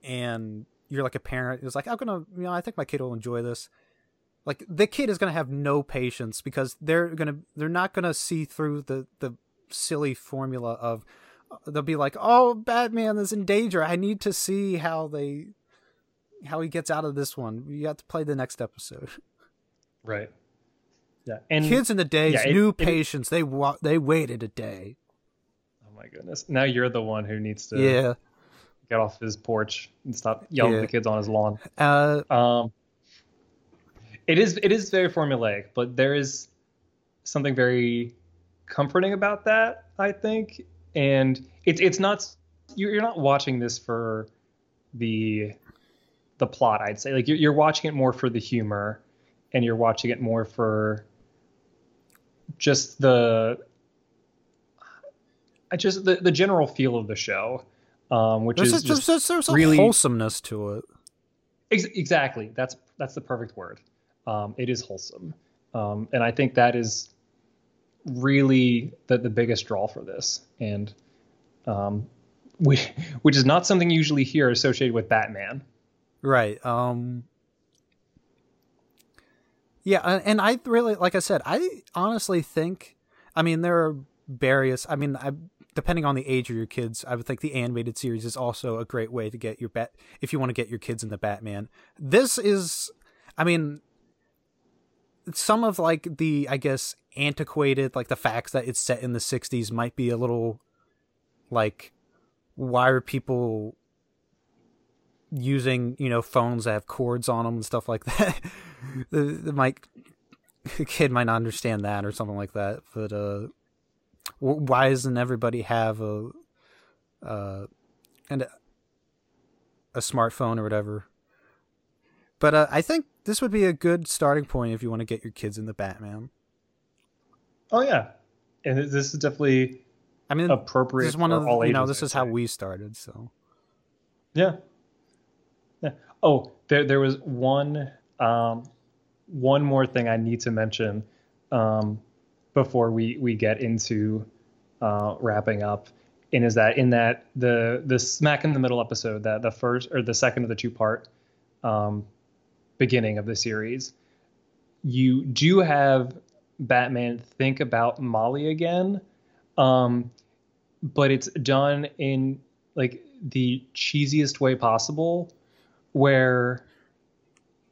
and you're like a parent who's like, I'm gonna, you know, I think my kid will enjoy this. Like the kid is gonna have no patience because they're gonna, they're not gonna see through the the silly formula of, they'll be like, oh, Batman is in danger. I need to see how they, how he gets out of this one. You have to play the next episode. Right. Yeah. And Kids in the days yeah, it- knew it- patience. They wa- they waited a day. oh my goodness. Now you're the one who needs to Yeah. get off his porch and stop yelling Yeah. at the kids on his lawn. Uh, Um, it is it is very formulaic, but there is something very comforting about that. I think, and it's it's not you're not watching this for the the plot. I'd say like you're, you're watching it more for the humor, and you're watching it more for just the I just the, the general feel of the show, um, which there's is a, just there's, there's a really wholesomeness to it. Ex- exactly. That's that's the perfect word. Um, it is wholesome, um, and I think that is really the the biggest draw for this, and um, we, [laughs] which is not something you usually hear associated with Batman. Right. Um. Yeah, uh, and I really, like I said, I honestly think, I mean, there are various. I mean, I depending on the age of your kids, I would think the animated series is also a great way to get your bat if you want to get your kids into Batman. This is I mean some of like the I guess antiquated like the facts that it's set in the 60s might be a little like why are people using, you know, phones that have cords on them and stuff like [laughs] that. [laughs] the, the the [laughs] kid might not understand that or something like that, but uh why doesn't everybody have a uh and a, a smartphone or whatever? But uh, i think this would be a good starting point if you want to get your kids into batman. Oh yeah. And this is definitely i mean appropriate this is one of all you know this is how we started so. Yeah. Yeah. Oh, there there was one um, one more thing I need to mention um, before we we get into uh, wrapping up, and is that in that the the smack in the middle episode that the first or the second of the two part um, beginning of the series, you do have Batman think about Molly again, um, but it's done in like the cheesiest way possible, where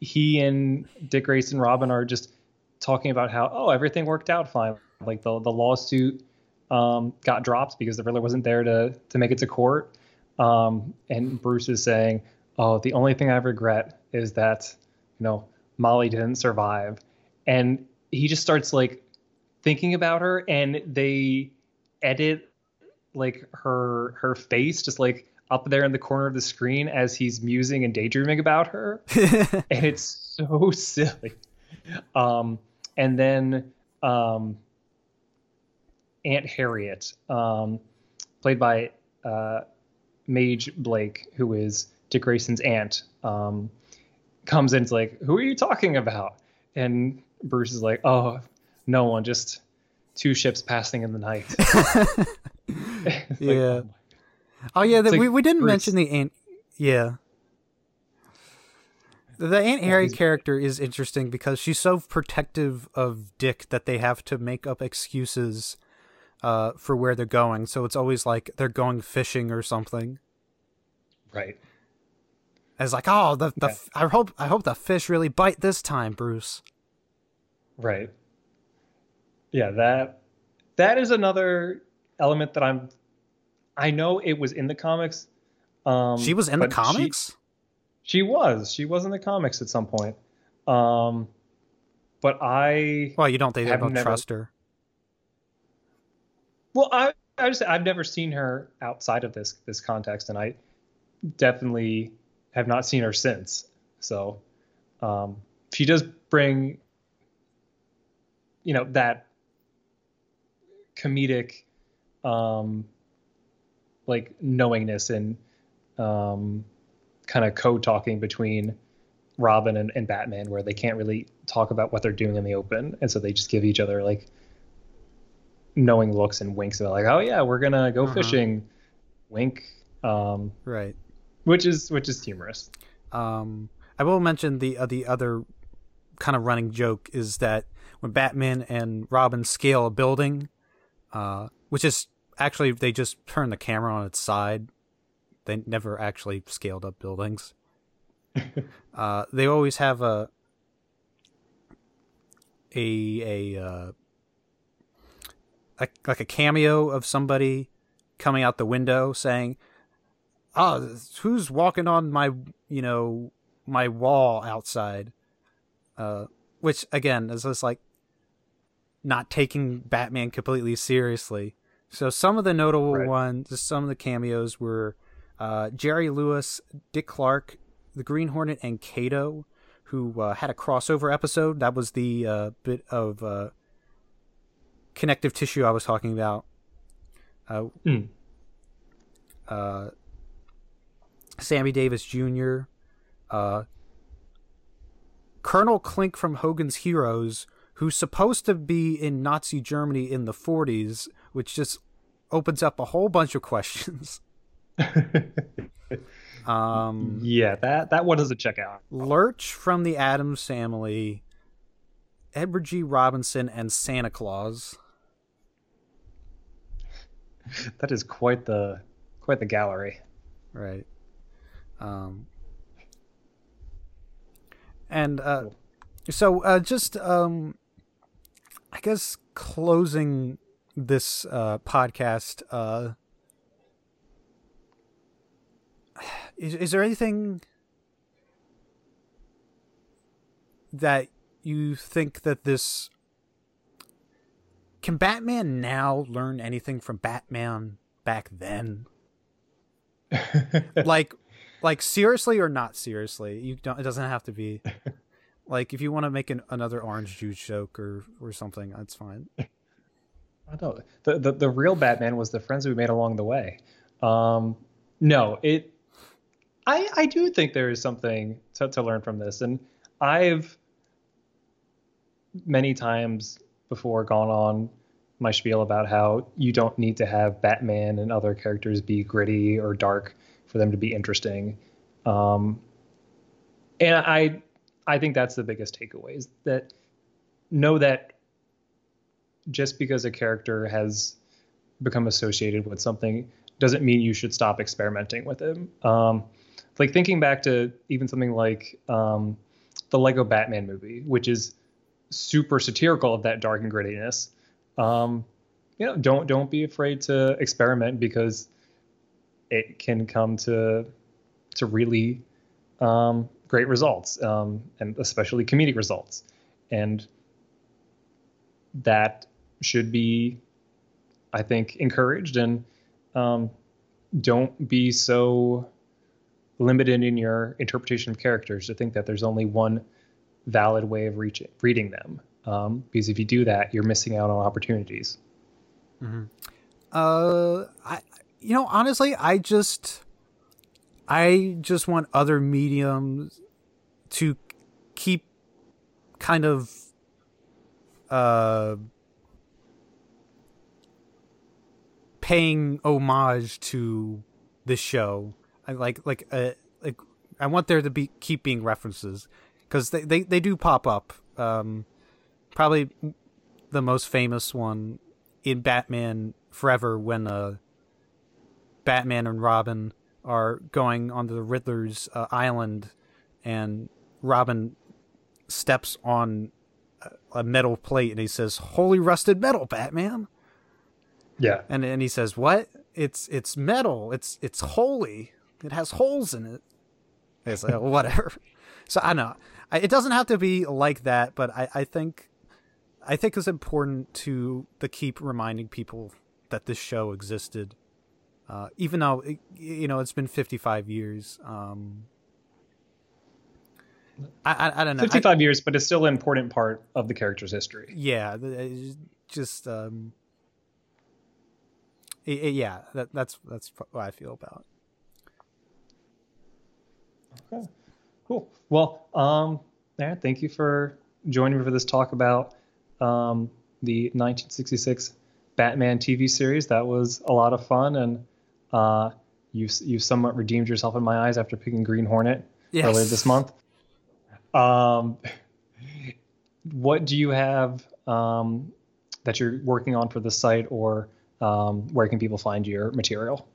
he and Dick Grayson Robin are just talking about how oh everything worked out fine, like the the lawsuit um, got dropped because the Riddler wasn't there to to make it to court, um, and Bruce is saying oh the only thing I regret is that you know Molly didn't survive, and he just starts like thinking about her and they edit like her her face just like up there in the corner of the screen as he's musing and daydreaming about her. [laughs] And it's so silly. Um and then um aunt harriet um played by uh madge blake who is dick grayson's aunt um comes in it's like who are you talking about? And bruce is like oh no one just two ships passing in the night. [laughs] [laughs] Like, Yeah. oh oh yeah the, like we, we didn't Bruce. mention the aunt yeah the aunt harry character is interesting because she's so protective of dick that they have to make up excuses uh, for where they're going so it's always like they're going fishing or something right It's like, oh, the the Yeah. I hope I hope the fish really bite this time, Bruce. Right. Yeah, that that is another element that I'm I know it was in the comics. Um she was in the but she- comics. She, was. She was in the comics at some point. Um but I well, you don't think they don't never- trust her? well I I just I've never seen her outside of this this context and I definitely have not seen her since. So um she does bring you know that comedic um like knowingness and um kind of code talking between Robin and, and Batman where they can't really talk about what they're doing in the open and so they just give each other like knowing looks and winks about like oh yeah we're gonna go Uh-huh. fishing wink um Right. which is which is humorous Um, I will mention the uh, the other kind of running joke is that when Batman and Robin scale a building, uh, which is actually they just turn the camera on its side. They never actually scaled up buildings. [laughs] uh, they always have a a a uh, a like a cameo of somebody coming out the window saying, "Oh, who's walking on my you know my wall outside?" Uh, which again is just like not taking Batman completely seriously. So some of the notable Right. ones, some of the cameos were uh, Jerry Lewis, Dick Clark, the Green Hornet, and Kato, who uh, had a crossover episode. That was the uh, bit of uh, connective tissue I was talking about. Uh, Sammy Davis Jr., uh, Colonel Klink from Hogan's Heroes, who's supposed to be in Nazi Germany in the 40s, which just opens up a whole bunch of questions. [laughs] Um, yeah, that that one doesn't check out. Lurch from the Addams Family, Edward G. Robinson, and Santa Claus. [laughs] That is quite the quite the gallery. Right. Um, and uh, Cool. so uh, just um, I guess closing this uh, podcast. Uh, is is there anything that you think that this can Batman now learn anything from Batman back then? [laughs] like like seriously or not seriously you don't it doesn't have to be [laughs] like if you want to make an, another orange juice joke or or something that's fine I don't. The, the the real Batman was the friends we made along the way. Um, no, it. I I do think there is something to, to learn from this, and I've many times before gone on my spiel about how you don't need to have Batman and other characters be gritty or dark for them to be interesting. Um, and I I think that's the biggest takeaway is that know that just because a character has become associated with something doesn't mean you should stop experimenting with him. Um, like thinking back to even something like um, the Lego Batman movie, which is super satirical of that dark and grittiness. Um, you know, don't don't be afraid to experiment because it can come to to really um, great results, um, and especially comedic results. And that should be, I think, encouraged and um, don't be so limited in your interpretation of characters to think that there's only one valid way of reach, reading them. Um, because if you do that, you're missing out on opportunities. uh i you know honestly i just i just want other mediums to keep kind of uh paying homage to this show. I like like uh like i want there to be keep being references because they, they they do pop up. Um probably the most famous one in batman forever when uh batman and robin are going onto the riddler's uh, island and robin steps on a metal plate and he says holy rusted metal batman Yeah. and and he says, "What? It's it's metal. It's it's holy. It has holes in it." It's like whatever. [laughs] So I know I, it doesn't have to be like that, but I I think I think it's important to to keep reminding people that this show existed, uh, even though it, you know it's been fifty five years. Um, I, I I don't know. I- 55 years, but it's still an important part of the character's history. yeah just um i- i- yeah that that's that's what i feel about Okay. Cool. Well, um, yeah, thank you for joining me for this talk about um, the 1966 Batman TV series. That was a lot of fun, and uh, you you somewhat redeemed yourself in my eyes after picking Green Hornet Yes. earlier this month. Um, what do you have um, that you're working on for the site, or um, where can people find your material?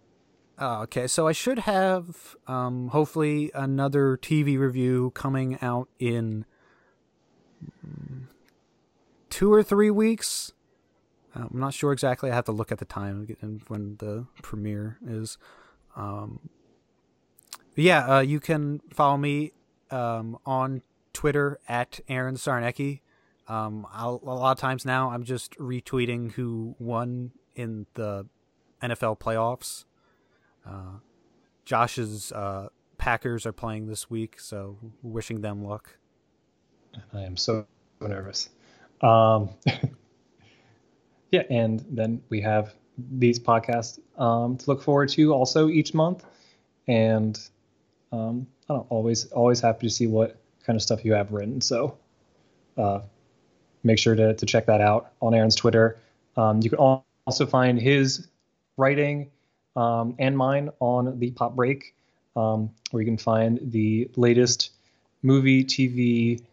Oh, okay, so I should have um, hopefully another TV review coming out in two or three weeks. Uh, I'm not sure exactly. I have to look at the time and when the premiere is. Um, yeah, uh, you can follow me um, on Twitter at Aaron Sarnecki. Um, a lot of times now, I'm just retweeting who won in the NFL playoffs. Uh, Josh's uh, Packers are playing this week, so wishing them luck. I am so nervous. Um, [laughs] yeah, and then we have these podcasts um, to look forward to also each month, and um, I don't always always happy to see what kind of stuff you have written. So uh, make sure to to check that out on Aaron's Twitter. Um, you can also find his writing um, and mine on the Pop Break, um, where you can find the latest movie, TV,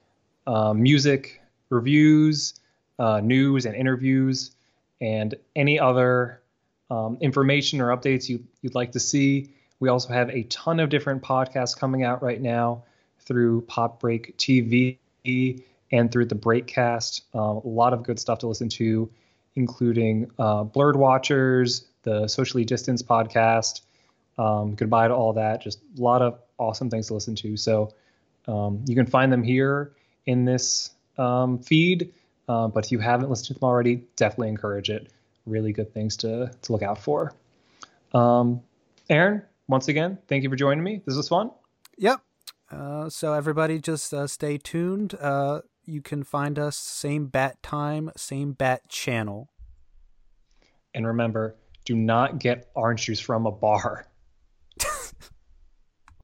uh, music reviews, uh, news, and interviews, and any other um, information or updates you, you'd like to see. We also have a ton of different podcasts coming out right now through Pop Break TV and through the Breakcast. Uh, a lot of good stuff to listen to, including uh, Blurred Watchers, the Socially Distanced podcast. Um, goodbye to all that. Just a lot of awesome things to listen to. So um, you can find them here in this um, feed. Uh, but if you haven't listened to them already, definitely encourage it. Really good things to, to look out for. Um, Aaron, once again, thank you for joining me. This was fun. Yep. Uh, so everybody, just uh, stay tuned. Uh, you can find us same bat time, same bat channel. And remember, do not get orange juice from a bar.